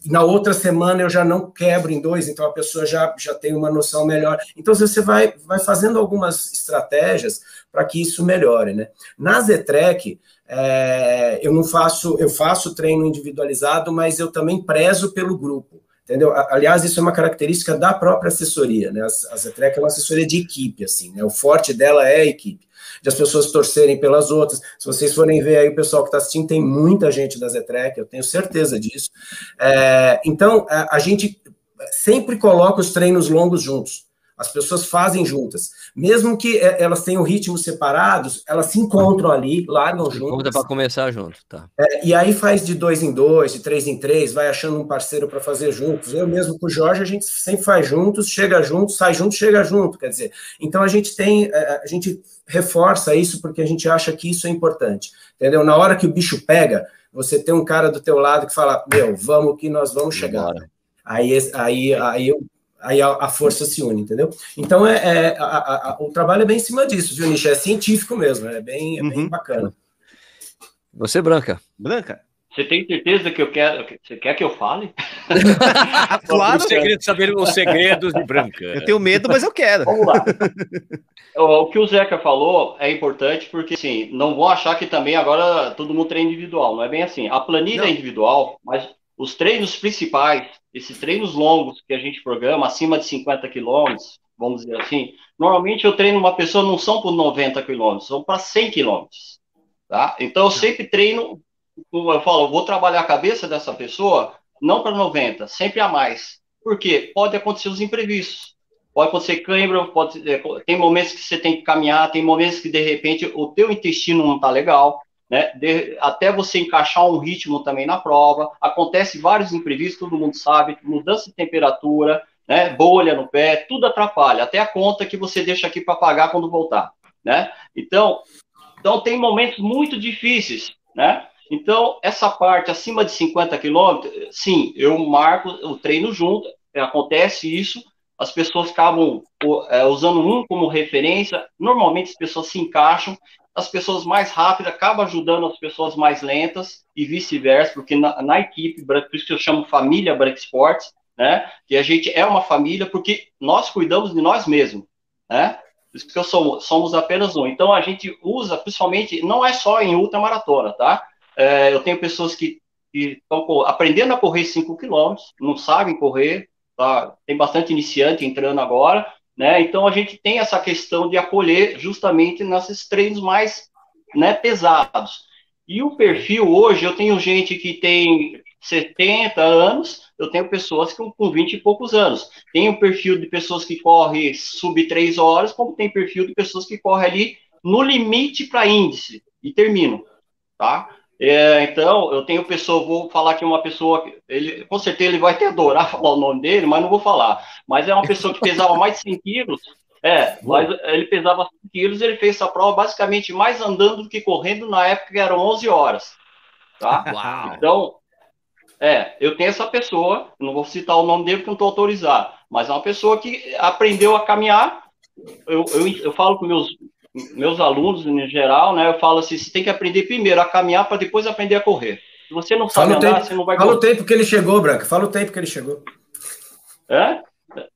na outra semana eu já não quebro em dois, então a pessoa já, já tem uma noção melhor. Então você vai, vai fazendo algumas estratégias para que isso melhore, né? Na Zetrec, é, eu não faço, eu faço treino individualizado, mas eu também prezo pelo grupo. Entendeu? Aliás, isso é uma característica da própria assessoria, né? A Zetrec é uma assessoria de equipe, assim, né? O forte dela é a equipe de as pessoas torcerem pelas outras. Se vocês forem ver aí o pessoal que está assistindo, tem muita gente da Zetrec, eu tenho certeza disso. É, então, a, a gente sempre coloca os treinos longos juntos. As pessoas fazem juntas. Mesmo que é, elas tenham ritmos separados, elas se encontram ali, largam juntas. Conta para começar junto, tá? É, e aí faz de dois em dois, de três em três, vai achando um parceiro para fazer juntos. Eu mesmo com o Jorge, a gente sempre faz juntos, chega junto, sai junto, chega junto. Quer dizer, então a gente tem, é, a gente reforça isso porque a gente acha que isso é importante. Entendeu? Na hora que o bicho pega, você tem um cara do teu lado que fala, meu, vamos que nós vamos chegar. Aí, aí, aí eu aí a, a, força se une, entendeu? Então é, é a, a, o trabalho é bem em cima disso, viu, Nish? É científico mesmo, é bem, é bem uhum. bacana. Você, Branca. Branca. Você tem certeza que eu quero. Você quer que eu fale? claro. O segredo, saber os segredos de Branca. Eu tenho medo, mas eu quero. Vamos lá. O que o Zeca falou é importante porque, assim, não vou achar que também agora todo mundo treina individual. Não é bem assim. A planilha não. é individual, mas os treinos principais esses treinos longos que a gente programa, acima de 50 quilômetros, vamos dizer assim, normalmente eu treino uma pessoa, não são por 90 quilômetros, são para 100 quilômetros, tá? Então eu sempre treino, eu falo, eu vou trabalhar a cabeça dessa pessoa, não para 90, sempre a mais. Por quê? Pode acontecer os imprevistos. Pode acontecer cãibra, pode, tem momentos que você tem que caminhar, tem momentos que de repente o teu intestino não está legal, né? De, até você encaixar um ritmo também na prova. Acontece vários imprevistos, todo mundo sabe, mudança de temperatura, né? Bolha no pé, tudo atrapalha, até a conta que você deixa aqui para pagar quando voltar, né? Então, então tem momentos muito difíceis, né? Então, essa parte acima de 50 quilômetros, sim, eu marco o treino junto, acontece isso, as pessoas acabam é, usando um como referência, normalmente as pessoas se encaixam, as pessoas mais rápidas acabam ajudando as pessoas mais lentas e vice-versa, porque na, na, equipe, por isso que eu chamo família Break Sports, né? Que a gente é uma família porque nós cuidamos de nós mesmos, né? Por isso que eu sou, somos apenas um. Então a gente usa, principalmente, não é só em ultramaratona, tá? É, eu tenho pessoas que estão aprendendo a correr 5 quilômetros, não sabem correr, tá? Tem bastante iniciante entrando agora, né? Então a gente tem essa questão de acolher justamente nesses treinos mais né, pesados. E o perfil hoje, eu tenho gente que tem 70 anos, eu tenho pessoas com, com 20 e poucos anos. Tem o perfil de pessoas que correm sub 3 horas, como tem perfil de pessoas que correm ali no limite para índice e terminam, tá? É, então, eu tenho pessoa, vou falar que uma pessoa, ele, com certeza ele vai até adorar falar o nome dele, mas não vou falar. Mas é uma pessoa que pesava mais de 100 quilos, é, mas ele pesava 100 quilos, ele fez essa prova basicamente mais andando do que correndo, na época que eram 11 horas, tá? Uau. Então, É, eu tenho essa pessoa, não vou citar o nome dele porque não estou autorizado, mas é uma pessoa que aprendeu a caminhar. Eu, eu, eu falo com meus, meus alunos, em geral, né? Eu falo assim: você tem que aprender primeiro a caminhar para depois aprender a correr. Se você não sabe Fala andar, tempo, você não vai fala correr. o tempo que ele chegou, Branca. Fala o tempo que ele chegou. É?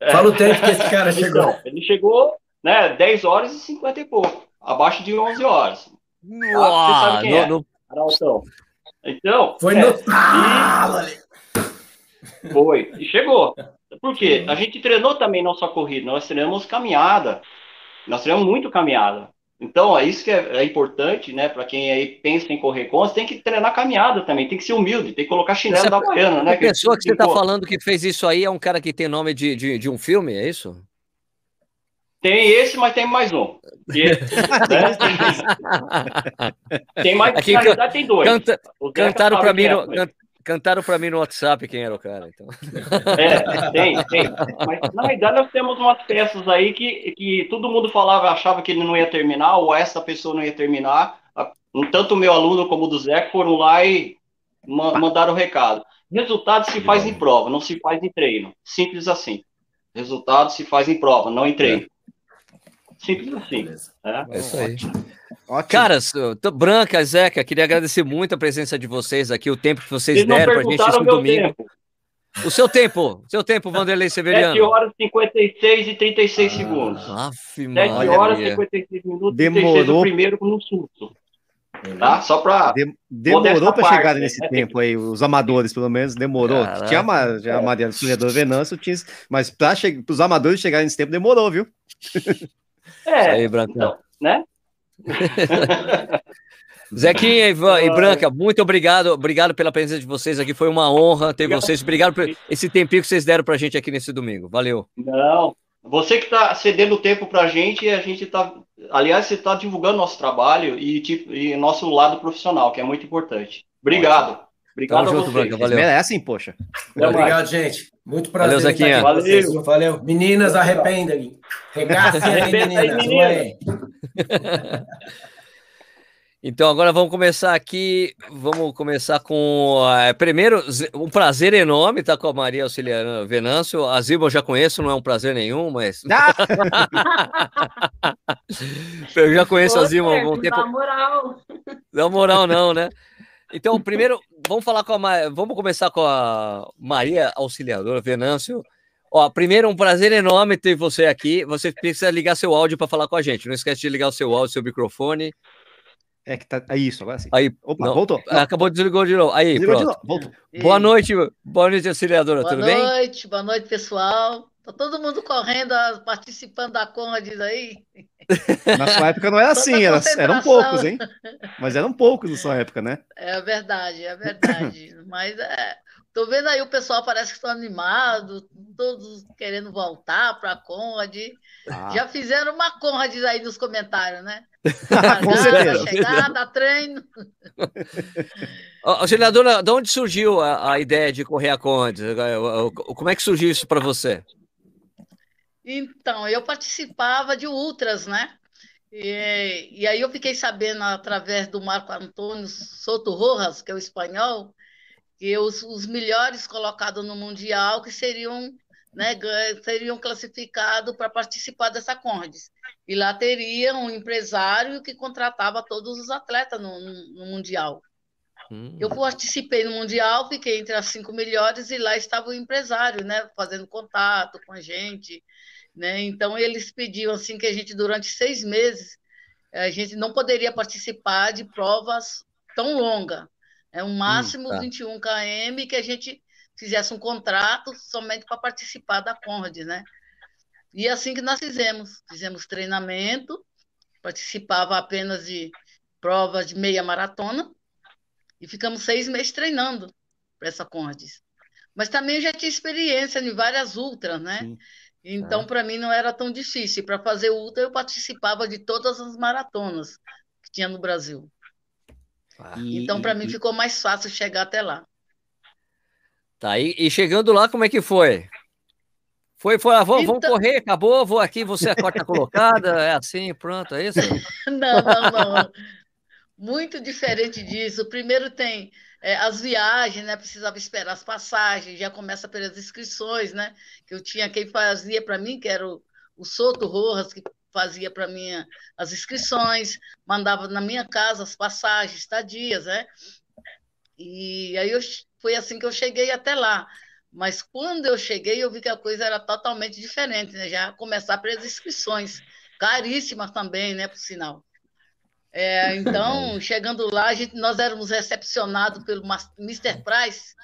É. Fala o tempo que esse cara chegou. Então, ele chegou, né, 10 horas e 50 e pouco, abaixo de 11 horas. Você sabe quem no- é? no- Araltão. Então, Foi é, no ali. Foi, e chegou. Por quê? A gente treinou também não só corrida, nós treinamos caminhada. Nós treinamos muito caminhada. Então, é isso que é, é importante, né? Para quem aí pensa em correr contra, tem que treinar caminhada também, tem que ser humilde, tem que colocar chinelo Essa- da né? A pessoa que você está falando que fez isso aí é um cara que tem nome de, de, de um filme, é isso? Tem esse, mas tem mais um. E, né? Tem mais, Aqui, na realidade tem dois. Canta- cantaram para mim, é, no, mas- cantaram para mim no WhatsApp quem era o cara. Então. É, tem, tem. Mas na realidade nós temos umas peças aí que, que todo mundo falava, achava que ele não ia terminar, ou essa pessoa não ia terminar. Tanto o meu aluno como o do Zé foram lá e ma- mandaram o recado. Resultado se faz em prova, não se faz em treino. Simples assim. Resultado se faz em prova, não em treino. Simples assim. Né? É isso aí. Ótimo. Caras, Branca, Zeca, queria agradecer muito a presença de vocês aqui, o tempo que vocês Vocês deram pra gente perguntaram esse o meu domingo. tempo. O seu tempo, seu tempo, Vanderlei 7 Severiano. horas 56 e 36 segundos. Aff, 7 Maria. horas 56 minutos, Demorou. 36 o primeiro no susto. Tá? Só pra. Dem- demorou para parte, chegar né? nesse tempo aí, os amadores, pelo menos, demorou. Caraca. Tinha a, já a Maria Auxiliador Venâncio, tinha, mas para os amadores chegarem nesse tempo, demorou, viu? É, Isso aí, Branca. então, né? Zequinha e, e Branca, muito obrigado. Obrigado pela presença de vocês aqui. Foi uma honra ter Obrigado. vocês. Obrigado por esse tempinho que vocês deram pra gente aqui nesse domingo. Valeu. Não. Você que está cedendo tempo para a gente, e a gente está. Aliás, você está divulgando nosso trabalho e, tipo, e nosso lado profissional, que é muito importante. Obrigado. Obrigado Tamo junto. Branca. Eles Valeu. merecem, poxa. Até mais. Obrigado, gente. Muito prazer Valeu, em estar aqui Zequinha. Valeu. Valeu. Meninas, arrependem. Regaçem aí, meninas. menina. Então agora vamos começar aqui. Vamos começar com. eh, primeiro, um prazer enorme estar com a Maria Auxiliar Venâncio. A Zilma eu já conheço, não é um prazer nenhum, mas. eu já conheço a Zilma há algum tempo. Na moral. Dá moral, não, né? Então, primeiro, vamos falar com a Ma- vamos começar com a Maria Auxiliadora Venâncio. Ó, primeiro, um prazer enorme ter você aqui. Você precisa ligar seu áudio para falar com a gente. Não esquece de ligar o seu áudio, seu microfone. É que tá. É isso, agora sim. Aí, Opa, não. voltou. acabou de desligar de novo. Aí, Desligou de pronto. novo, voltou. Boa noite, boa noite, auxiliadora. Boa Tudo bem? noite, boa noite, pessoal. Tá todo mundo correndo, participando da Conrads aí. Na sua época não era assim, era- eram poucos, hein? Mas eram poucos na sua época, né? É verdade, é verdade. Mas é, tô vendo aí o pessoal parece que estão animados, todos querendo voltar para a Conrad. Ah, Já fizeram uma Conrad aí nos comentários, né? Largada, certeza. chegada, treino. Auxiliadora, de onde surgiu a, a ideia de correr a Conde? Como é que surgiu isso para você? Então, eu participava de ultras, né? E, e aí eu fiquei sabendo através do Marco Antônio Soto Rojas, que é o espanhol, que os, os melhores colocados no Mundial que seriam, né, seriam classificados para participar dessa Condes. E lá teria um empresário que contratava todos os atletas no, no- no Mundial. Hum, Eu participei no Mundial, fiquei entre as cinco melhores e lá estava o empresário, né, fazendo contato com a gente, né? Então eles pediam assim que a gente durante seis meses a gente não poderia participar de provas tão longas, é um máximo tá. 21 km que a gente fizesse um contrato somente para participar da Conrad, né? E assim que nós fizemos, fizemos treinamento, participava apenas de provas de meia maratona e ficamos seis meses treinando para essa Conrads. Mas também eu já tinha experiência em várias ultras, né? Sim. Então, para mim, não era tão difícil. Para fazer ultra, eu participava de todas as maratonas que tinha no Brasil. E- Então, para e- mim, ficou mais fácil chegar até lá. Tá, e, e chegando lá, como é que foi? Foi, foi, ah, vamos, vamos Então- correr, acabou, vou aqui, você é a quarta colocada, é assim, pronto, é isso? Não, não, não. Muito diferente disso. Primeiro tem é, as viagens, né? Precisava esperar as passagens, já começa pelas inscrições, né? Que eu tinha quem fazia para mim, que era o, o Soto Rojas, que fazia para mim as inscrições, mandava na minha casa as passagens, estadias, né? E aí eu, foi assim que eu cheguei até lá. Mas quando eu cheguei, eu vi que a coisa era totalmente diferente, né? Já começar pelas inscrições, caríssimas também, né? Por sinal. É, então, chegando lá, gente, nós éramos recepcionados pelo Mr. Price,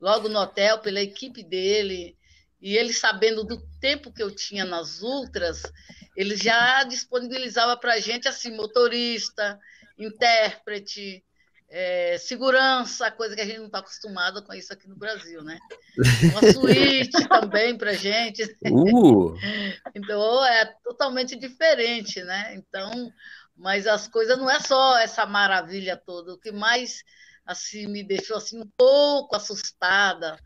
logo no hotel, pela equipe dele, e ele sabendo do tempo que eu tinha nas ultras, ele já disponibilizava para a gente assim, motorista, intérprete, é, segurança, coisa que a gente não está acostumado com isso aqui no Brasil, né? Uma suíte também para gente. Uh. Então é totalmente diferente, né? Então, mas as coisas não é só essa maravilha toda. O que mais assim me deixou assim um pouco assustada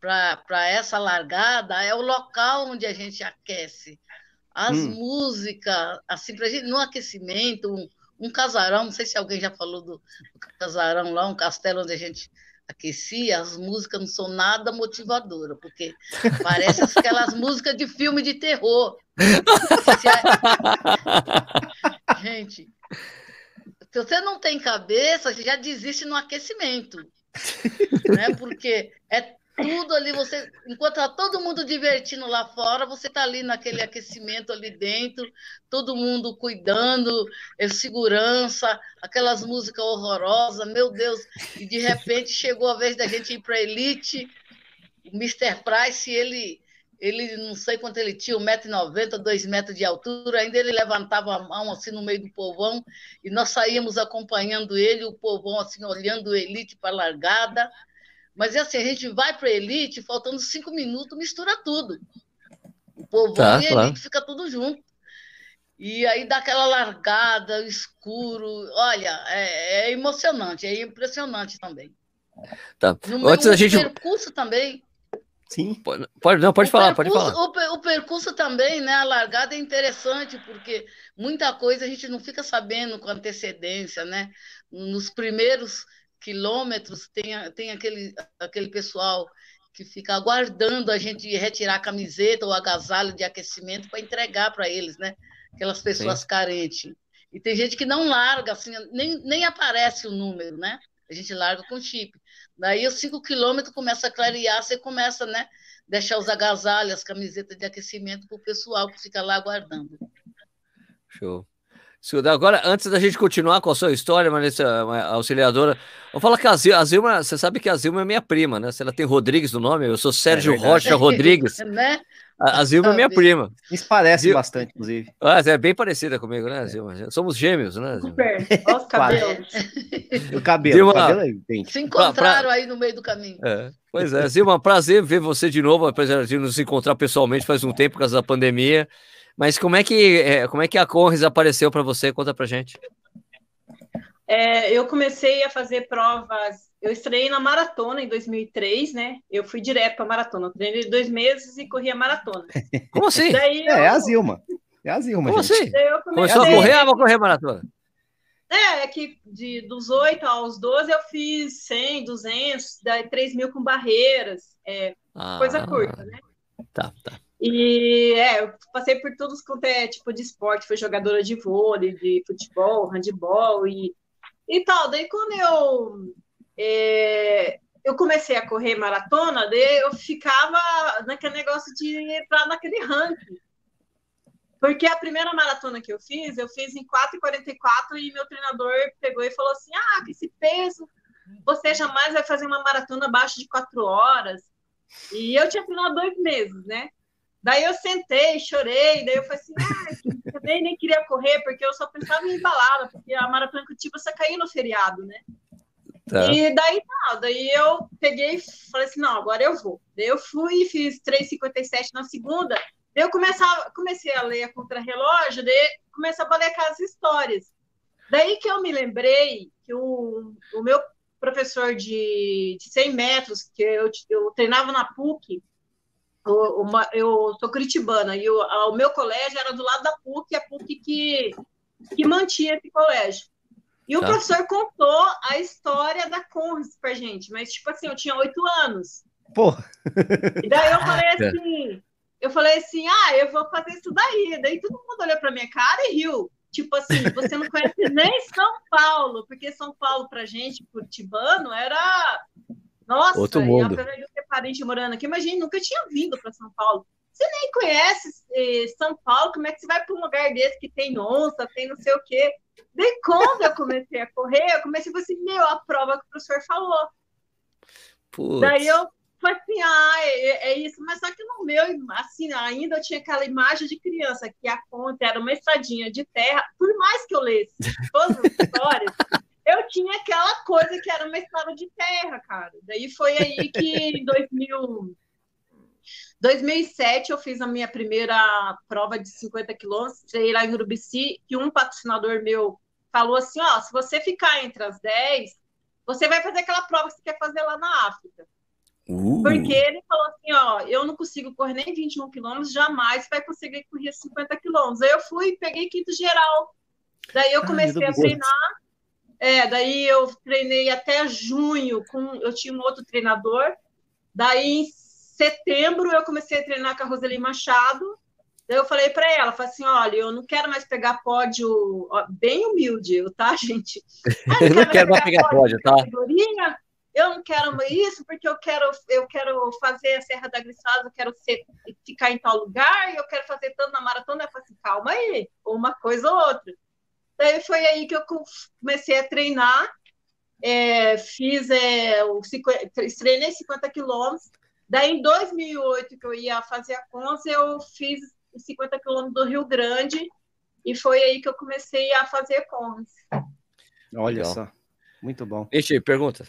para essa largada é o local onde a gente aquece. As hum. músicas, assim, para gente, no aquecimento, um, um casarão, não sei se alguém já falou do, do, casarão lá, um castelo onde a gente aquecia, as músicas não são nada motivadoras, porque parece aquelas músicas de filme de terror. gente, se você não tem cabeça, já desiste no aquecimento. né? Porque é tudo ali, você, enquanto tá todo mundo divertindo lá fora, você tá ali naquele aquecimento ali dentro, todo mundo cuidando, é segurança, aquelas músicas horrorosas, meu Deus, e de repente chegou a vez da gente ir para elite, o Mr. Price, ele ele não sei quanto ele tinha, 1,90m, 2 metros de altura, ainda ele levantava a mão assim no meio do povão, e nós saímos acompanhando ele, o povão assim, olhando o elite para a largada, mas é assim, a gente vai para a elite, faltando cinco minutos, mistura tudo. O povo tá, e a claro. elite fica tudo junto. E aí dá aquela largada, escuro. Olha, é, é emocionante, é impressionante também. Tá. No Antes meu, a gente... percurso também. Sim. Pode, pode, não, pode falar, pode falar. O, o, percurso também, né? A largada é interessante, porque muita coisa a gente não fica sabendo com antecedência, né? Nos primeiros quilômetros, tem, tem aquele, aquele pessoal que fica aguardando a gente retirar a camiseta ou agasalho de aquecimento para entregar para eles, né? Aquelas pessoas Sim. carentes. E tem gente que não larga, assim, nem, nem aparece o número, né? A gente larga com chip. Daí os cinco quilômetros começa a clarear, você começa, né? Deixar os agasalhos, as camisetas de aquecimento para o pessoal que fica lá aguardando. Show. Agora, antes da gente continuar com a sua história, Vanessa, auxiliadora, vou falar que a Zilma, a Zilma, você sabe que a Zilma é minha prima, né? Se ela tem Rodrigues no nome, eu sou Sérgio é Rocha Rodrigues. né? A, a Zilma é minha prima. Eles parecem bastante, inclusive. Ah, é bem parecida comigo, né, Zilma? Somos gêmeos, né, Zilma? Super. Olha os cabelos. o cabelo, Zilma... o cabelo é Se encontraram pra, pra... aí no meio do caminho. É. Pois é, Zilma, prazer ver você de novo, apesar de nos encontrar pessoalmente faz um tempo por causa da pandemia. Mas como é que, é, como é que a Conres apareceu para você? Conta para gente. É, eu comecei a fazer provas. Eu estreiei na maratona em 2003, né? Eu fui direto para maratona. treinei dois meses e corri a maratona. Como assim? Daí eu... É, é a Zilma. É a Zilma. Como gente. assim? Comecei... Começou a correr ou vou correr a maratona? É, é que de, dos 8 aos 12 eu fiz 100, 200, daí 3 mil com barreiras, é, ah, coisa curta, né? Tá, tá. E é, eu passei por todos quanto é tipo de esporte, fui jogadora de vôlei, de futebol, handebol e, e tal. Daí quando eu, é, eu comecei a correr maratona, daí eu ficava naquele negócio de entrar naquele ranking. Porque a primeira maratona que eu fiz, eu fiz em 4,44 e meu treinador pegou e falou assim: ah, com esse peso, você jamais vai fazer uma maratona abaixo de 4 horas. E eu tinha treinado dois meses, né? Daí eu sentei, chorei, daí eu falei assim, ah, eu nem, nem queria correr, porque eu só pensava em balada, porque a maratona Curitiba só caiu no feriado, né? Tá. E daí tá, daí eu peguei e falei assim, não, agora eu vou. Daí eu fui e fiz 3,57 na segunda, daí eu comecei, comecei a ler a contra-relógio, daí comecei a ler aquelas histórias. Daí que eu me lembrei que o, o meu professor de, de 100 metros, que eu, eu treinava na PUC, uma, eu sou curitibana e o, o, meu colégio era do lado da PUC, a PUC que, que mantinha esse colégio. E o tá. professor contou a história da Conrads pra gente, mas, tipo assim, eu tinha oito anos. Pô! E daí eu falei assim, eu falei assim, ah, eu vou fazer isso daí. Daí todo mundo olhou pra minha cara e riu. Tipo assim, você não conhece nem São Paulo, porque São Paulo pra gente, curitibano, era... Nossa, Outro mundo. apesar de eu ter parente morando aqui, mas a gente nunca tinha vindo para São Paulo. Você nem conhece eh, São Paulo, como é que você vai para um lugar desse que tem onça, tem não sei o quê? Daí, quando eu comecei a correr, eu comecei a falar assim, meu, a prova que o professor falou. Putz. Daí eu falei assim, ah, é, é, isso. Mas só que no meu, assim, ainda eu tinha aquela imagem de criança, que a conta era uma estradinha de terra. Por mais que eu lesse todas as histórias, eu tinha aquela coisa que era uma estrada de terra, cara. Daí foi aí que em 2000... 2007 eu fiz a minha primeira prova de 50 quilômetros, treinei lá em Urubici, e um patrocinador meu falou assim, ó, se você ficar entre as 10, você vai fazer aquela prova que você quer fazer lá na África. Uh. Porque ele falou assim, ó, eu não consigo correr nem 21 quilômetros, jamais vai conseguir correr 50 quilômetros. Aí eu fui e peguei quinto geral. Daí eu comecei a treinar. É, daí eu treinei até junho com eu tinha um outro treinador. Daí em setembro eu comecei a treinar com a Roseli Machado. Daí eu falei para ela, falei assim, olha, eu não quero mais pegar pódio, ó, bem humilde, tá, gente? Ah, eu não quero mais pegar, pódio, tá? Eu não quero isso porque eu quero, eu quero fazer a Serra da Glissada, eu quero ser, ficar em tal lugar, e eu quero fazer tanto na maratona. Eu falei assim, calma aí, uma coisa ou outra. Daí foi aí que eu comecei a treinar, é, fiz, é, o, treinei 50 quilômetros, Daí, em 2008, que eu ia fazer a Cons, eu fiz 50 quilômetros do Rio Grande e foi aí que eu comecei a fazer Cons. Olha Legal. só, muito bom. Ixi, pergunta.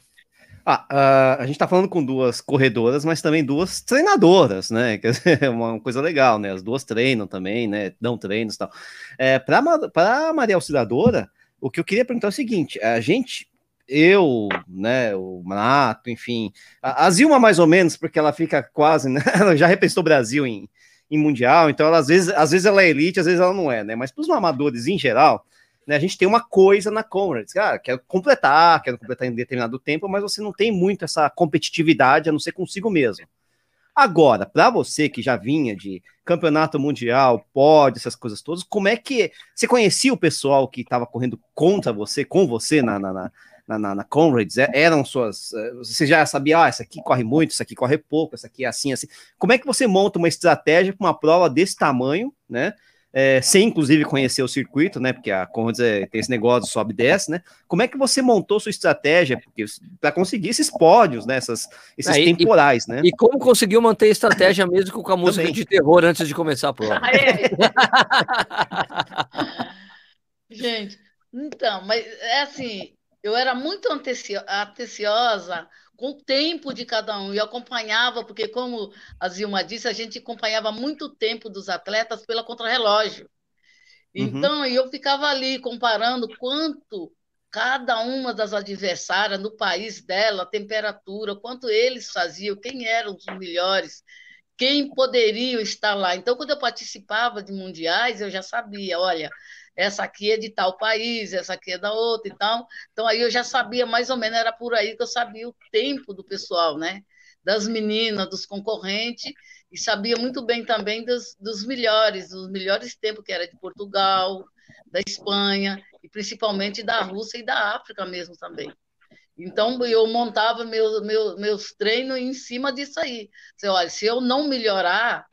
Ah, uh, a gente está falando com duas corredoras, mas também duas treinadoras, né? Quer dizer, é uma coisa legal, né? As duas treinam também, né? Dão treinos e tal. É, Para a Maria Auxiliadora, o que eu queria perguntar é o seguinte: a gente eu, né, o Mato, enfim, a, a Zilma mais ou menos, porque ela fica quase, né, ela já representou o Brasil em, em Mundial, então ela, às, vezes, às vezes ela é elite, às vezes ela não é, né, mas para os amadores em geral, né, a gente tem uma coisa na Comrades, cara, quero completar, quero completar em determinado tempo, mas você não tem muito essa competitividade, a não ser consigo mesmo. Agora, para você que já vinha de campeonato mundial, pódio, essas coisas todas, como é que você conhecia o pessoal que estava correndo contra você, com você na, na, na, na, na, na Comrades, é, eram suas. Eh, você já sabia, ah, essa aqui corre muito, essa aqui corre pouco, essa aqui é assim, assim. Como é que você monta uma estratégia para uma prova desse tamanho, né? É, sem inclusive conhecer o circuito, né? Porque a Conrads é, tem esse negócio sobe e desce, né? Como é que você montou sua estratégia para conseguir esses pódios, né? Essas, esses ah, temporais, e, né? E como conseguiu manter a estratégia mesmo com a música Também. de terror antes de começar a prova? Ah, é. Gente, então, mas é assim, eu era muito atenciosa com o tempo de cada um e acompanhava, porque, como a Zilma disse, a gente acompanhava muito tempo dos atletas pela contrarrelógio. Uhum. Então, eu ficava ali comparando quanto cada uma das adversárias no país dela, a temperatura, quanto eles faziam, quem eram os melhores, quem poderia estar lá. Então, quando eu participava de mundiais, eu já sabia, olha, essa aqui é de tal país, essa aqui é da outra e tal. Então aí eu já sabia mais ou menos, era por aí que eu sabia o tempo do pessoal, né? Das meninas, dos concorrentes, e sabia muito bem também dos, dos melhores, dos melhores tempos, que era de Portugal, da Espanha, e principalmente da Rússia e da África mesmo também. Então, eu montava meus, meus, meus treinos em cima disso aí. Você, olha, se eu não melhorar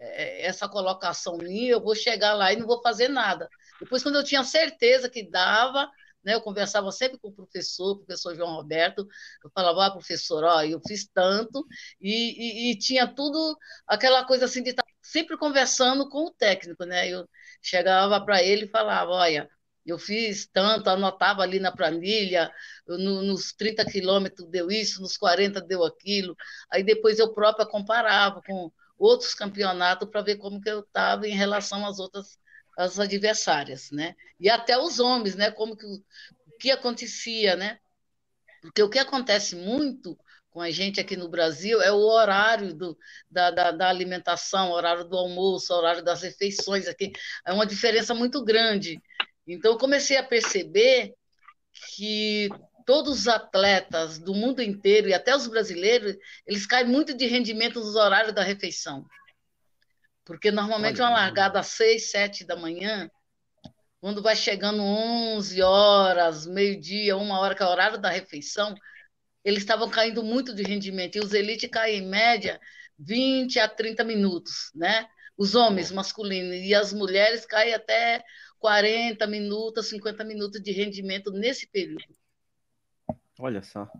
é, essa colocação minha, eu vou chegar lá e não vou fazer nada. Depois, quando eu tinha certeza que dava, né, eu conversava sempre com o professor, o professor João Roberto, eu falava, ah, professor, ó, eu fiz tanto, e, e, e tinha tudo, aquela coisa assim de estar sempre conversando com o técnico, né? Eu chegava para ele e falava, olha, eu fiz tanto, anotava ali na planilha, no, nos 30 quilômetros deu isso, nos 40 deu aquilo. Aí depois eu própria comparava com outros campeonatos para ver como que eu estava em relação às outras as adversárias, né? E até os homens, né? Como que o que acontecia, né? Porque o que acontece muito com a gente aqui no Brasil é o horário do, da, da, da alimentação, horário do almoço, horário das refeições aqui. É uma diferença muito grande. Então, eu comecei a perceber que todos os atletas do mundo inteiro e até os brasileiros, eles caem muito de rendimento nos horários da refeição. Porque normalmente Olha, uma largada às seis, sete da manhã, quando vai chegando 11 horas, meio-dia, uma hora, que é o horário da refeição, eles estavam caindo muito de rendimento. E os elites caem, em média, 20 a 30 minutos, né? Os homens masculinos e as mulheres caem até 40 minutos, 50 minutos de rendimento nesse período. Olha só.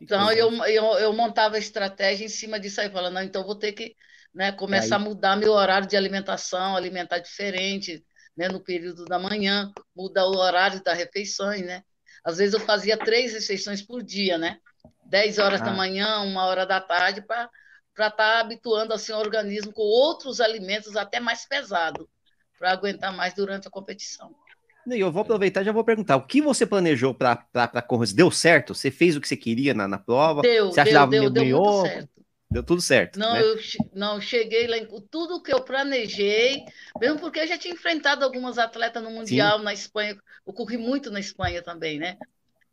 Então, eu, eu, eu, montava a estratégia em cima disso aí, falando, não, então vou ter que né, começar aí... a mudar meu horário de alimentação, alimentar diferente, né, no período da manhã, mudar o horário das refeições, né? Às vezes eu fazia três refeições por dia, né? 10 horas ah. da manhã, uma hora da tarde, para estar tá habituando assim, o organismo com outros alimentos até mais pesados, para aguentar mais durante a competição. E eu vou aproveitar e já vou perguntar: o que você planejou para a Conrads? Deu certo? Você fez o que você queria na, na prova? Deu, você deu, deu, deu muito certo. Deu tudo certo. Não, né? eu não cheguei lá em tudo que eu planejei, mesmo porque eu já tinha enfrentado algumas atletas no Mundial Sim. na Espanha. Eu corri muito na Espanha também, né?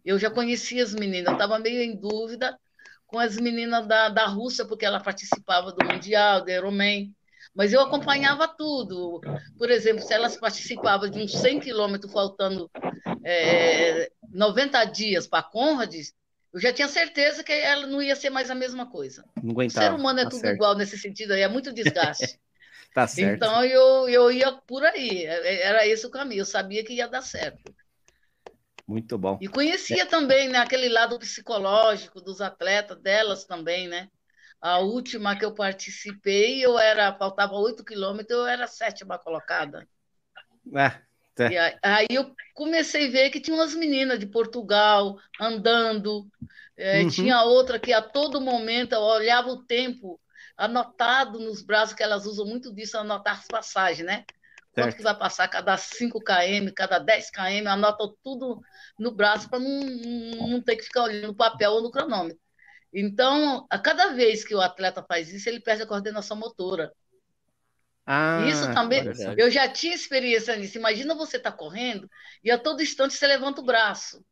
Eu já conhecia as meninas, eu estava meio em dúvida com as meninas da, da Rússia, porque ela participava do Mundial, do Ironman mas eu acompanhava tudo. Por exemplo, se elas participavam de uns 100 quilômetros, faltando é, 90 dias para a Conrads, eu já tinha certeza que ela não ia ser mais a mesma coisa. Não aguentava. O ser humano é tá tudo certo. igual nesse sentido aí, é muito desgaste. tá certo. Então eu, eu ia por aí, era esse o caminho, eu sabia que ia dar certo. Muito bom. E conhecia é. também né, aquele lado psicológico dos atletas, delas também, né? A última que eu participei, eu era, faltava 8 quilômetros, eu era a sétima colocada. É, é. E aí, aí, eu comecei a ver que tinha umas meninas de Portugal andando, é, uhum. tinha outra que a todo momento eu olhava o tempo anotado nos braços, que elas usam muito disso, anotar as passagens, né? Quanto certo. que vai passar cada 5 km, cada 10 km, anota tudo no braço para não, não ter que ficar olhando no papel ou no cronômetro. Então, a cada vez que o atleta faz isso, ele perde a coordenação motora. Ah, isso também, eu já tinha experiência nisso. Imagina você estar tá correndo e a todo instante você levanta o braço.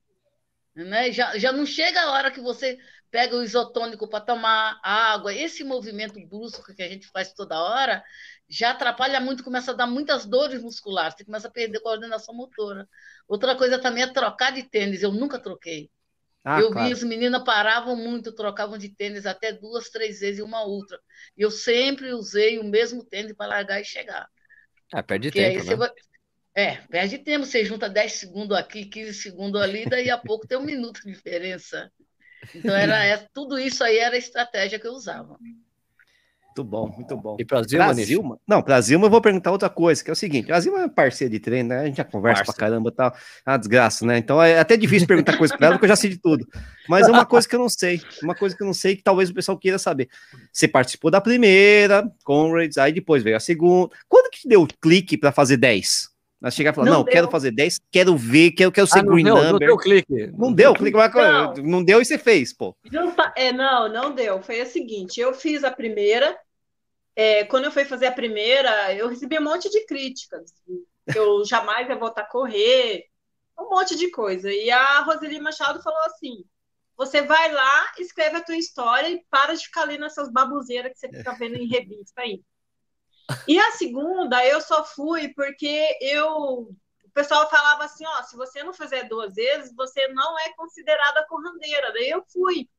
Né? Já, já não chega a hora que você pega o isotônico para tomar água. Esse movimento brusco que a gente faz toda hora já atrapalha muito, começa a dar muitas dores musculares, você começa a perder a coordenação motora. Outra coisa também é trocar de tênis. Eu nunca troquei. Ah, eu claro. vi as meninas paravam muito, trocavam de tênis até duas, três vezes e uma outra. E eu sempre usei o mesmo tênis para largar e chegar. Ah, perde Porque tempo, né? Vai... É, perde tempo. Você junta 10 segundos aqui, 15 segundos ali, daí a pouco tem um minuto de diferença. Então, era, é, tudo isso aí era a estratégia que eu usava. Muito bom, muito bom. E para Zilma? Pra Zilma? Não, para Zilma eu vou perguntar outra coisa, que é o seguinte: a Zilma é parceira de treino, né? A gente já conversa Parça. pra caramba e tal. É uma desgraça, né? Então é até difícil perguntar coisa para ela, porque eu já sei de tudo. Mas é uma coisa que eu não sei, uma coisa que eu não sei que talvez o pessoal queira saber. Você participou da primeira, Conrads, aí depois veio a segunda. Quando que deu o clique para fazer 10? Nós chegar e falar, não, não quero fazer 10, quero ver, quero, quero ser ah, green deu, number. Não deu clique. Não deu clique, mas não. não deu e você fez, pô. Não, é, não, não deu. Foi o seguinte, eu fiz a primeira, é, quando eu fui fazer a primeira, eu recebi um monte de críticas. Eu jamais ia voltar a correr, um monte de coisa. E a Roseli Machado falou assim: você vai lá, escreve a tua história e para de ficar lendo essas baboseiras que você fica vendo em revista aí. E a segunda, eu só fui porque eu. O pessoal falava assim: ó, se você não fizer duas vezes, você não é considerada corrandeira. Daí eu fui.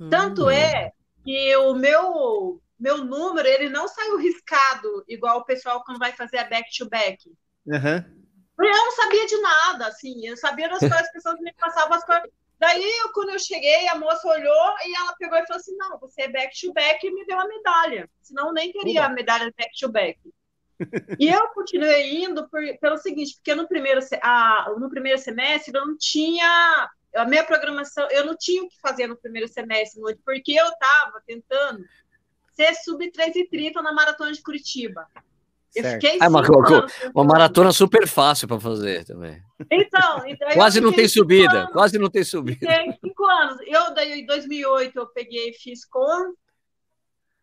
Hum. Tanto é que o meu meu número ele não saiu riscado, igual o pessoal quando vai fazer a back-to-back. Uhum. Eu não sabia de nada, assim, eu sabia das coisas, as pessoas me passavam as coisas. Daí, eu, quando eu cheguei, a moça olhou e ela pegou e falou assim: não, você é back-to-back e me deu a medalha. Senão, eu nem teria a medalha back-to-back. e eu continuei indo por, pelo seguinte, porque no primeiro, a, no primeiro semestre eu não tinha. A minha programação, eu não tinha o que fazer no primeiro semestre, porque eu estava tentando ser sub-3,30 na maratona de Curitiba. Eu fiquei é uma, uma maratona super fácil para fazer também. Então, então quase não tem subida, anos, quase não tem subida. Tem cinco anos. Eu daí em 2008 eu peguei fiz com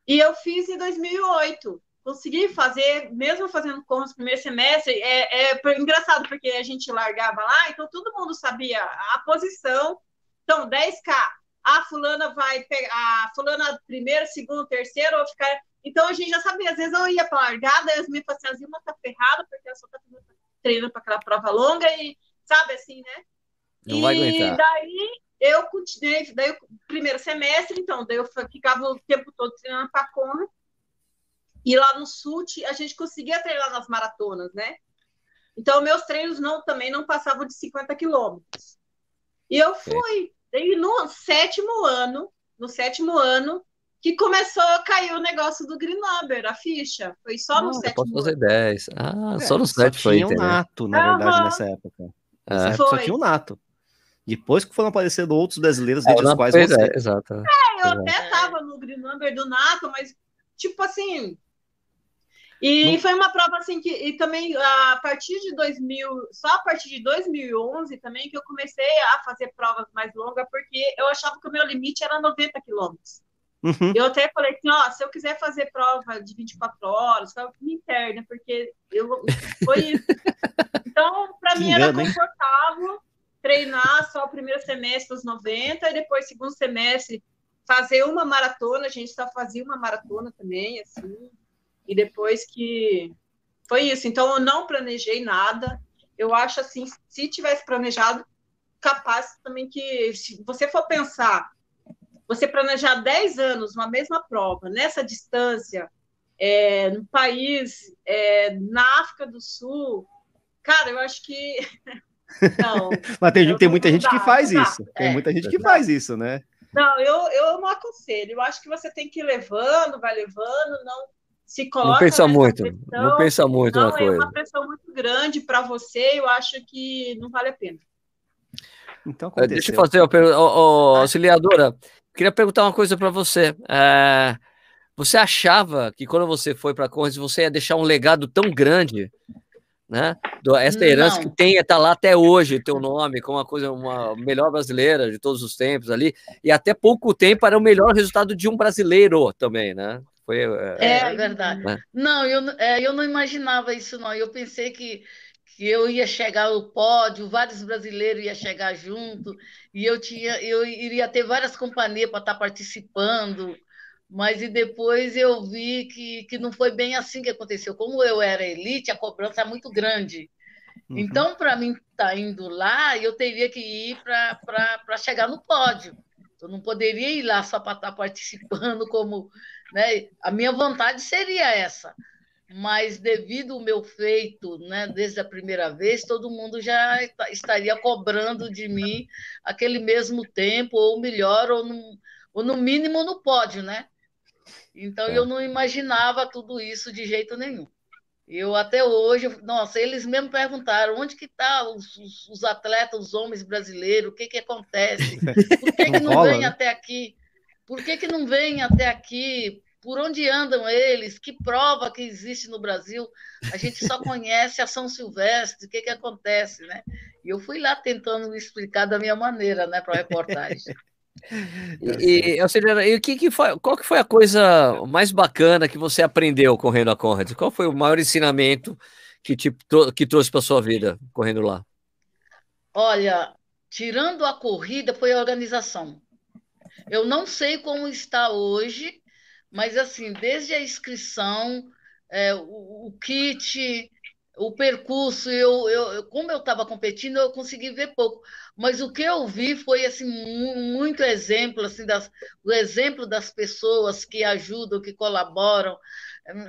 e eu fiz em 2008. consegui fazer, mesmo fazendo com os primeiros semestres, é, é engraçado, porque a gente largava lá, então todo mundo sabia a posição. Então, 10K, a fulana vai pegar, a fulana primeiro, segundo, terceiro, ou ficar. Então a gente já sabia, às vezes eu ia para largada, e as minhas falavam assim, uma tá ferrada, porque ela só tá treinando para aquela prova longa, e sabe assim, né? Não e vai aguentar. daí eu continuei, daí o primeiro semestre, então, daí eu ficava o tempo todo treinando para Conra. E lá no sul a gente conseguia treinar nas maratonas, né? Então, meus treinos não, também não passavam de 50 quilômetros. E eu fui. Daí no sétimo ano, no sétimo ano, que começou a cair o negócio do Grenoble, a ficha. Foi só no Ah, eu sétimo posso fazer ano. 10. Ah, É, só no só 7 foi. tinha um entendeu? nato, na verdade, Aham. nessa época. É. Época só Foi. tinha um nato. Depois que foram aparecendo outros brasileiros, É, dentre o os quais você. é, exato. Eu Exato. até tava no Grenoble do Nato, mas, tipo assim. E foi uma prova assim que. E também a partir de 2000, só a partir de 2011 também que eu comecei a fazer provas mais longas, porque eu achava que o meu limite era 90 quilômetros. Uhum. Eu até falei assim, ó, se eu quiser fazer prova de 24 horas, me interna, porque eu foi isso. Então, para mim era engano, hein? confortável treinar só o primeiro semestre os 90 e depois segundo semestre fazer uma maratona, a gente só fazia uma maratona também, assim. E depois que foi isso. Então eu não planejei nada. Eu acho assim, se tivesse planejado, capaz também que se você for pensar você planejar 10 anos uma mesma prova, nessa distância, é, no país, é, na África do Sul, cara, eu acho que. Não, Mas tem, tem não- muita gente que dá, faz não dá. isso. Tem É, muita gente que não. faz isso, né? não eu, eu não aconselho. Eu acho que você tem que ir levando, vai levando, não se coloca. Não pensa muito. pressão. Não pensa muito Não, na é coisa. uma pressão muito grande para você, eu acho que não vale a pena. Então É, Deixa eu aconteceu. fazer uma pergunta. Ô, ô, auxiliadora, queria perguntar uma coisa para você. É, você achava que quando você foi para a Conrads, você ia deixar um legado tão grande, né? Do- Esta herança Não. que tem, tá lá até hoje, teu nome, como uma coisa, uma melhor brasileira de todos os tempos ali, e até pouco tempo era o melhor resultado de um brasileiro também, né? Foi, é, É, É, verdade. né? Não, eu, é, eu não imaginava isso, não. Eu pensei que, que eu ia chegar ao pódio, vários brasileiros iam chegar junto, e eu tinha, eu iria ter várias companhias para estar participando, mas e depois eu vi que, que não foi bem assim que aconteceu. Como eu era elite, a cobrança é muito grande. Uhum. Então, para mim estar indo lá, eu teria que ir para chegar no pódio. Eu não poderia ir lá só para estar participando como. Né? A minha vontade seria essa. Mas devido ao meu feito, né, desde a primeira vez, todo mundo já esta- estaria cobrando de mim aquele mesmo tempo, ou melhor, ou no, ou no mínimo no pódio, né? Então É. eu não imaginava tudo isso de jeito nenhum. Eu até hoje, nossa, eles mesmo perguntaram onde que tá os, os- atletas, os homens brasileiros, o que que acontece? Por que, que Não não rola, vem né? até aqui? Por que, que não vem até aqui? Por onde andam eles? Que prova que existe no Brasil? A gente só conhece a São Silvestre, o que, que acontece, né? E eu fui lá tentando explicar da minha maneira, né, para a reportagem. E, e, auxiliadora, e o que, que foi, qual que foi a coisa mais bacana que você aprendeu correndo a Conrads? Qual foi o maior ensinamento que, te, que trouxe para sua vida correndo lá? Olha, tirando a corrida, foi a organização. Eu não sei como está hoje, mas assim, desde a inscrição, é, o, o kit, o percurso, eu, eu, como eu estava competindo, eu consegui ver pouco. Mas o que eu vi foi assim mu- muito exemplo, assim, das, o exemplo das pessoas que ajudam, que colaboram.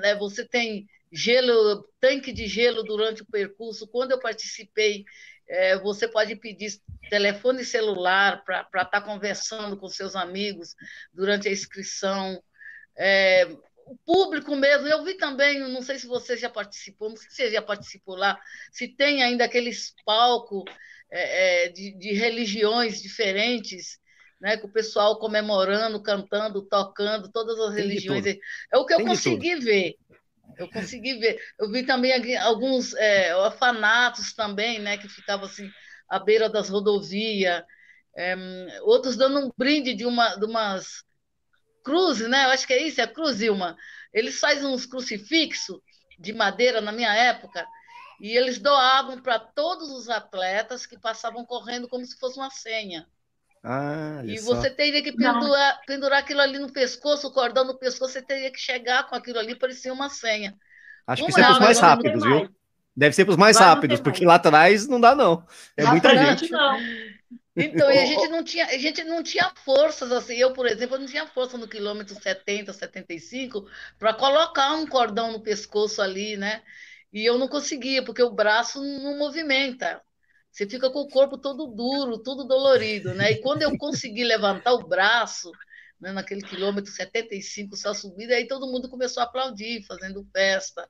né? Você tem gelo, tanque de gelo durante o percurso. Quando eu participei, é, você pode pedir telefone celular para estar conversando com seus amigos durante a inscrição. É, o público mesmo, eu vi também, não sei se você já participou, não sei se você já participou lá, se tem ainda aqueles palcos é, é, de, de religiões diferentes, né, com o pessoal comemorando, cantando, tocando, todas as Tem religiões. É o que eu Tem consegui ver. Eu consegui ver. Eu vi também alguns é, orfanatos também, né, que ficavam assim à beira das rodovias, é, outros dando um brinde de, uma, de umas cruzes, né? Eu acho que é isso, é cruz, Ilma. eles fazem uns crucifixos de madeira na minha época, e eles doavam para todos os atletas que passavam correndo como se fosse uma senha. Ah, E só. você teria que pendurar, pendurar aquilo ali no pescoço, o cordão no pescoço, você teria que chegar com aquilo ali, parecia uma senha. Acho que isso é é para os mais rápidos, viu? Deve ser para os mais Vai, rápidos, porque mais. lá atrás não dá, não. É Lá muita gente. Não. Então, a gente não tinha, a gente não tinha forças assim. Eu, por exemplo, não tinha força no quilômetro 70, 75 para colocar um cordão no pescoço ali, né? E eu não conseguia, porque o braço não movimenta. Você fica com o corpo todo duro, tudo dolorido, né? E quando eu consegui levantar o braço, né, naquele quilômetro 75, só subida, aí todo mundo começou a aplaudir, fazendo festa,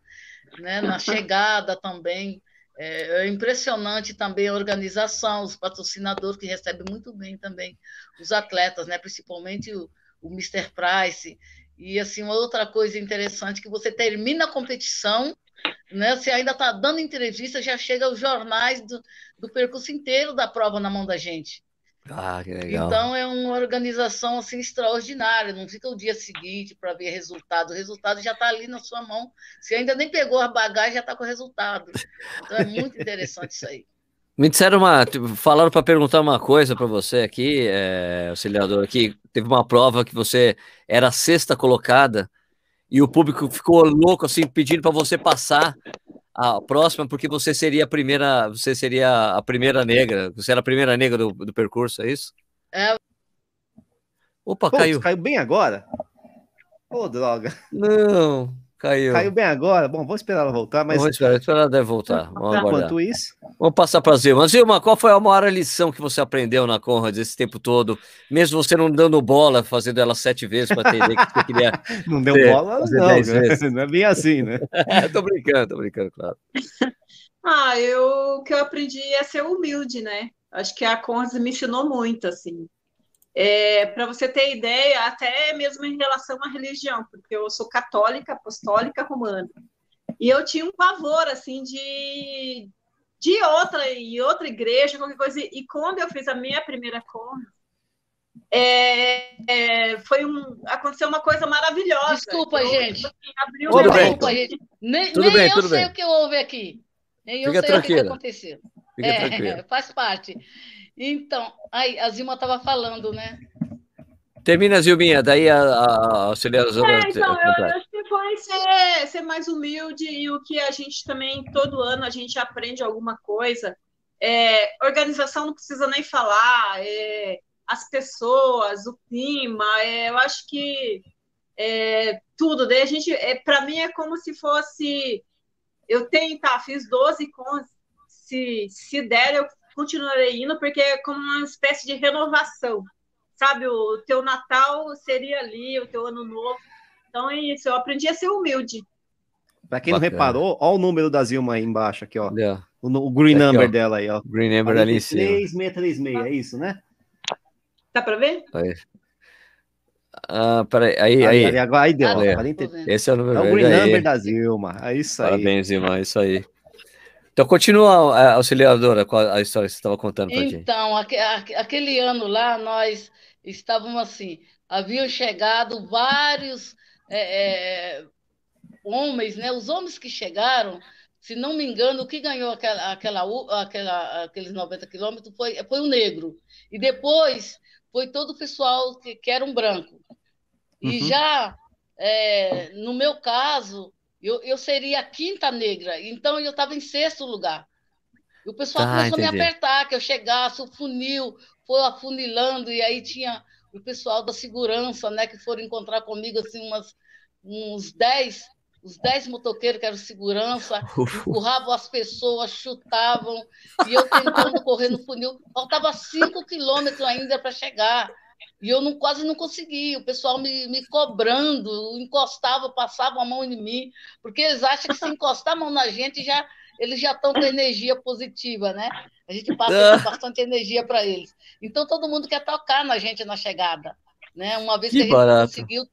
né? Na chegada também. É, é impressionante também a organização, os patrocinadores que recebem muito bem também os atletas, né? Principalmente o, o Mr. Price. E assim, uma outra coisa interessante que você termina a competição, né? Você ainda está dando entrevista, já chega os jornais do, do percurso inteiro da prova na mão da gente. Ah, que legal. Então é uma organização assim extraordinária, não fica o dia seguinte para ver resultado, o resultado já está ali na sua mão. Você ainda nem pegou a bagagem, já está com o resultado. Então é muito interessante isso aí. Me disseram uma. tipo, Falaram para perguntar uma coisa para você aqui, é, auxiliador, aqui. Teve uma prova que você era sexta colocada e o público ficou louco, assim, pedindo para você passar a próxima, porque você seria a primeira. Você seria a primeira negra. Você era a primeira negra do, do percurso, é isso? É. Opa, Pô, caiu. caiu bem agora? Ô, droga. Não, caiu. Caiu bem agora. Bom, vamos esperar ela voltar, mas Vamos esperar, esperar ela deve voltar. Vamos aguardar. enquanto isso, Vamos passar para a Zilma. Zilma, qual foi a maior lição que você aprendeu na Conrad esse tempo todo? Mesmo você não dando bola, fazendo ela sete vezes para entender que você queria. não deu Fazer- bola, não. né? Não é bem assim, né? tô brincando, tô brincando, claro. Ah, eu o que eu aprendi é ser humilde, né? Acho que a Conrads me ensinou muito, assim. É, para você ter ideia, até mesmo em relação à religião, porque eu sou católica, apostólica, romana. E eu tinha um pavor, assim, de, de outra e outra igreja, qualquer coisa. E quando eu fiz a minha primeira Conrads, é, é, foi um, aconteceu uma coisa maravilhosa. Desculpa, Eu, gente. assim, Tudo bem. Desculpa, gente. Nem, Tudo nem bem, eu tudo sei bem. o que houve aqui. Nem eu Fica sei o que aconteceu. Fica É, tranquilo. faz parte. Então, aí, a Zilma estava falando, né? Termina, Zilminha, daí a, a, a auxiliadora. É, então, eu, eu acho que foi ser, ser mais humilde e o que a gente também, todo ano, a gente aprende alguma coisa. É, organização não precisa nem falar, é, as pessoas, o clima, é, eu acho que é, tudo. Daí a gente, é, para mim, é como se fosse. Eu tenho, tá, fiz 12 cons, se, se der, eu continuarei indo, porque é como uma espécie de renovação sabe, o teu Natal seria ali, o teu Ano Novo. Então é isso, eu aprendi a ser humilde. Pra quem não Bacana. reparou, ó o número da Zilma aí embaixo, aqui, ó. Olha, O, o green Aqui, number ó. dela aí, ó. Green Number ali em cima. 43636, é isso, né? Dá para ver? Aí. Ah, peraí, aí, aí. ali, agora aí deu, Ah, 40 tô vendo. Esse é o número É o green aí. number da Zilma, é isso aí. Parabéns, Zilma, é isso aí. Então, continua, a auxiliadora, com a, história que você estava contando pra gente. Então, aque- aque- aquele ano lá, nós estávamos assim, haviam chegado vários é, é, homens, né? Os homens que chegaram, se não me engano, o que ganhou aquela, aquela, aquela- aqueles 90 quilômetros foi, foi o negro. E depois foi todo o pessoal que, que era um branco. E Uhum. já, é, no meu caso, eu, eu seria a quinta negra, então eu estava em sexto lugar. E o pessoal Tá, começou a me entendi. apertar, que eu chegasse, o funil foi afunilando, e aí tinha o pessoal da segurança, né, que foram encontrar comigo, assim, umas, uns 10, os 10 motoqueiros que eram segurança, empurravam as pessoas, chutavam, e eu tentando correr no funil. Faltava 5 quilômetros ainda para chegar. E eu não, quase não consegui. O pessoal me, me cobrando, encostava, passava a mão em mim, porque eles acham que se encostar a mão na gente, já, eles já estão com energia positiva, né? A gente passa bastante energia para eles. Então todo mundo quer tocar na gente na chegada. Né? Uma vez Que que, a gente barato. conseguiu.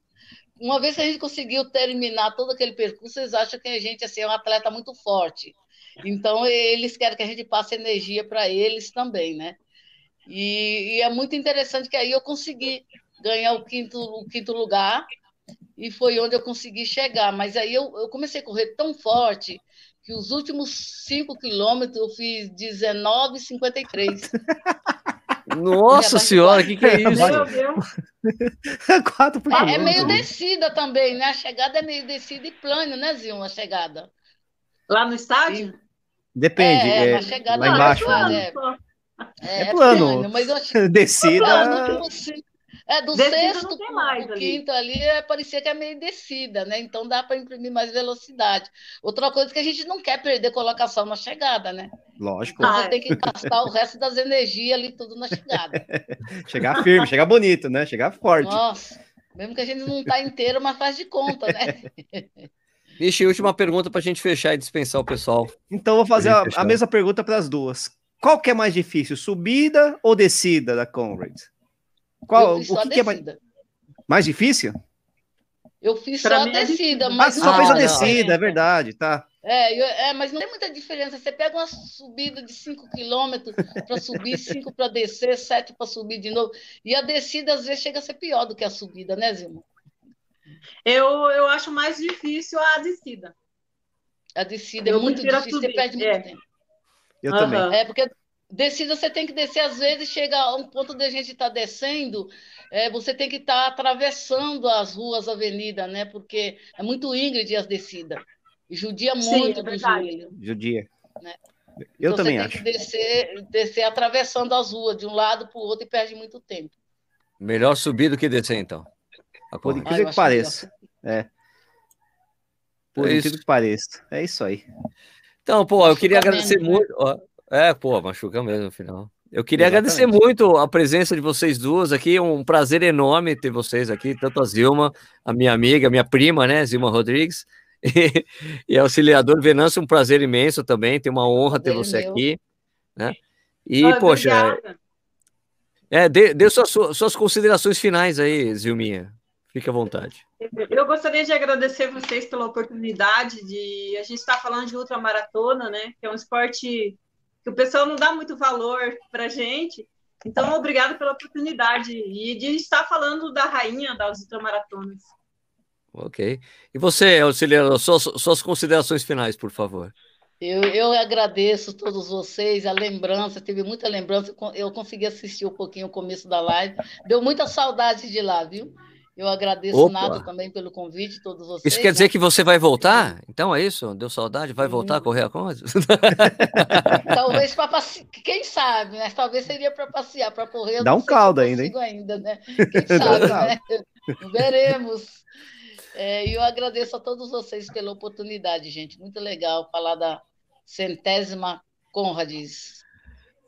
Uma vez que a gente conseguiu terminar todo aquele percurso, eles acham que a gente assim, é um atleta muito forte. Então, eles querem que a gente passe energia para eles também, né? E, e é muito interessante que aí eu consegui ganhar o quinto, o quinto lugar. e foi onde eu consegui chegar. Mas aí eu, eu comecei a correr tão forte que os últimos 5 quilômetros eu fiz 19,53. Nossa senhora, o que, que é isso? Meu Deus. Quatro por É, é meio descida também, né? A chegada é meio descida e plano, né, Zilma? A chegada. Lá no estádio? Depende. É, é, é, na chegada lá não, embaixo. é né? Plano. É, É plano. mas eu achei Descida. plano, tipo assim, É, do Descida sexto pro ali. quinto ali, é, parecia que é meio descida, né? Então dá para imprimir mais velocidade. Outra coisa que a gente não quer perder colocação na chegada, né? Lógico. Então Ah, você é. tem que gastar o resto das energias ali tudo na chegada. Chegar firme, chegar bonito, né? Chegar forte. Nossa, mesmo que a gente não tá inteiro, mas faz de conta, né? Vixe, última pergunta para a gente fechar e dispensar o pessoal. Então, vou fazer a, a mesma pergunta para as duas. Qual que é mais difícil, subida ou descida da Conrad? Qual, o que, que é mais, descida. mais difícil? Eu fiz Pra só a é descida, descida. Ah, mas você não só fez a descida, é verdade, tá. É, eu- é, mas não tem muita diferença. Você pega uma subida de 5 quilômetros para subir, 5 para descer, 7 para subir de novo. E a descida, às vezes, chega a ser pior do que a subida, né, Zilma? Eu, eu acho mais difícil a descida. A descida é Eu muito prefiro a difícil, você subida, perde muito é. tempo. Eu Aham. também. É, porque descida você tem que descer, às vezes chega a um ponto de a gente estar descendo, é, você tem que estar atravessando as ruas, avenidas, né? Porque é muito íngreme as descidas. Judia Sim, muito é do joelho. Judia. Né? Eu Então, também você acho. tem que descer, descer atravessando as ruas de um lado para o outro e perde muito tempo. Melhor subir do que descer, então. A Por incrível eu que pareça. É. Por É incrível isso. que pareça. É isso aí. Então, pô, eu queria agradecer né? muito. ó, É, pô, machuca mesmo no final. Eu queria Exatamente. agradecer muito a presença de vocês duas aqui. Um prazer enorme ter vocês aqui, tanto a Zilma, a minha amiga, minha prima, né, Zilma Rodrigues, e, e auxiliador Venâncio, um prazer imenso também. Tem uma honra ter você meu. aqui, né? E, Ah, poxa, obrigada. é, dê, dê suas, suas considerações finais aí, Zilminha. Fique à vontade. Eu gostaria de agradecer vocês pela oportunidade de a gente estar falando de ultramaratona, né? Que é um esporte que o pessoal não dá muito valor para gente. Então, obrigado pela oportunidade e de estar falando da rainha das ultramaratonas. Ok. E você, auxiliador, suas, suas considerações finais, por favor. Eu, eu agradeço a todos vocês, a lembrança, teve muita lembrança, eu consegui assistir um pouquinho o começo da live, deu muita saudade de lá, viu? Eu agradeço Opa. nada também pelo convite, todos vocês. Isso quer né? dizer que você vai voltar? Então é isso? Deu saudade? Vai voltar a correr a coisa? Talvez para passear, quem sabe, né? Talvez seria para passear, para correr. Dá um caldo ainda, hein? ainda, né? Quem sabe, né? Veremos. É, E eu agradeço a todos vocês pela oportunidade, gente. Muito legal falar da centésima Conrads.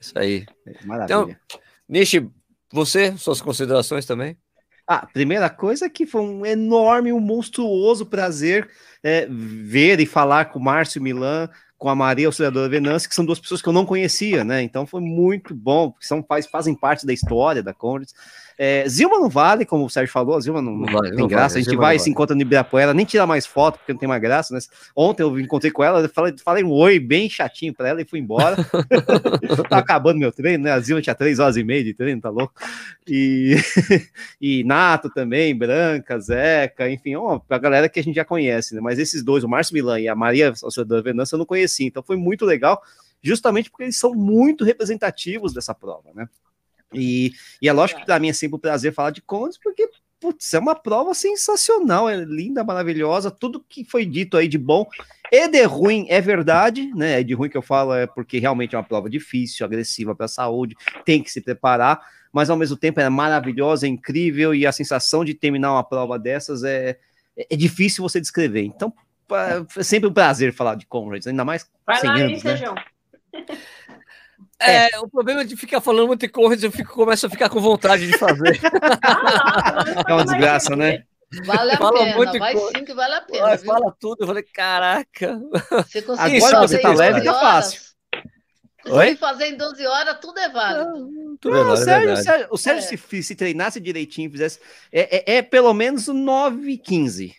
Isso aí. Maravilha. Nishi, você, suas considerações também? Ah, primeira coisa é que foi um enorme, um monstruoso prazer é, ver e falar com o Márcio Milan, com a Maria Auxiliadora Venâncio, que são duas pessoas que eu não conhecia, né? Então foi muito bom, porque são, faz, fazem parte da história da Conrads. É, Zilma não vale, como o Sérgio falou, a Zilma não, Não não vale, tem não graça, vale, a gente Zilma vai se encontra no Ibirapuera, nem tira mais foto, porque não tem mais graça, né? Ontem eu encontrei com ela, falei, falei um oi bem chatinho para ela e fui embora. tá acabando meu treino, né? A Zilma tinha três horas e meia de treino, tá louco? E, e Nato também, Branca, Zeca, enfim, ó, a galera que a gente já conhece, né? Mas esses dois, o Márcio Milan e a Maria Auxiliadora Venâncio, eu não conhecia, então foi muito legal, justamente porque eles são muito representativos dessa prova, né? E, e é lógico que para mim é sempre um prazer falar de Condes, porque putz, é uma prova sensacional, é linda, maravilhosa, tudo que foi dito aí de bom e de ruim é verdade, né? De ruim que eu falo é porque realmente é uma prova difícil, agressiva para a saúde, tem que se preparar, mas ao mesmo tempo é maravilhosa, é incrível e a sensação de terminar uma prova dessas é, é difícil você descrever. Então, é sempre um prazer falar de Conrads, ainda mais Vai 100 lá, hein, anos, né? Sejão? É, o problema de ficar falando muito de corridas, eu fico, começo a ficar com vontade de fazer. É uma desgraça, né? Vale a Fala pena, muito vai coisa. sim que vale a pena, viu? fala tudo, eu falei, caraca. Você conseguir Agora fazer você tá leve, 12 tá fácil. Oi? fazer em 12 horas, tudo é válido. Tudo Não, bem, o é Sérgio, o Sérgio- o Sérgio É. se, se treinasse direitinho, fizesse. É, é- é pelo menos 9 e 15.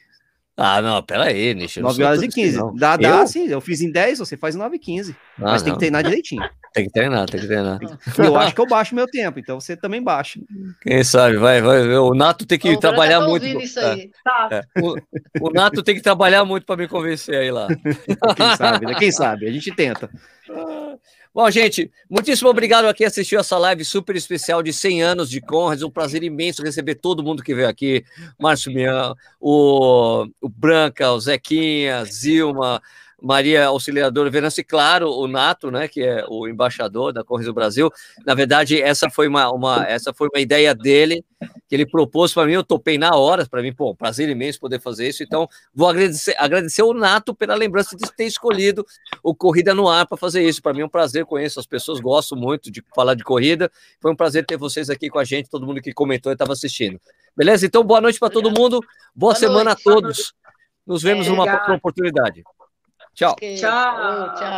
Ah, não, peraí, Nish. 9 horas e 15. Assim, dá, dá eu? sim. Eu fiz em 10, você faz em 9 e 15. Ah, mas não. tem que treinar direitinho. Tem que treinar, tem que treinar. Eu acho que eu baixo meu tempo, então você também baixa. Quem sabe, vai, vai. O Nato tem que o trabalhar muito. Isso é, aí. Tá. É. O, o, Nato tem que trabalhar muito para me convencer aí lá. Quem sabe, né? Quem sabe? A gente tenta. Bom, gente, muitíssimo obrigado a quem assistiu essa live super especial de 100 anos de Conrads. Um prazer imenso receber todo mundo que veio aqui. Márcio Mian, o, o Branca, o Zequinha, Zilma, Maria Auxiliadora Venâncio e, claro, o Nato, né, que é o embaixador da Correios do Brasil. Na verdade, essa foi uma, uma, essa foi uma ideia dele, que ele propôs para mim, eu topei na hora, para mim, pô, prazer imenso poder fazer isso. Então, vou agradecer, agradecer o Nato pela lembrança de ter escolhido o Corrida no Ar para fazer isso. Para mim é um prazer, conheço as pessoas, gosto muito de falar de corrida. Foi um prazer ter vocês aqui com a gente, todo mundo que comentou e estava assistindo. Beleza? Então, boa noite para todo mundo, boa, boa semana noite, a todos. Nos vemos é, numa próxima oportunidade. Tchau. Tchau. Tchau.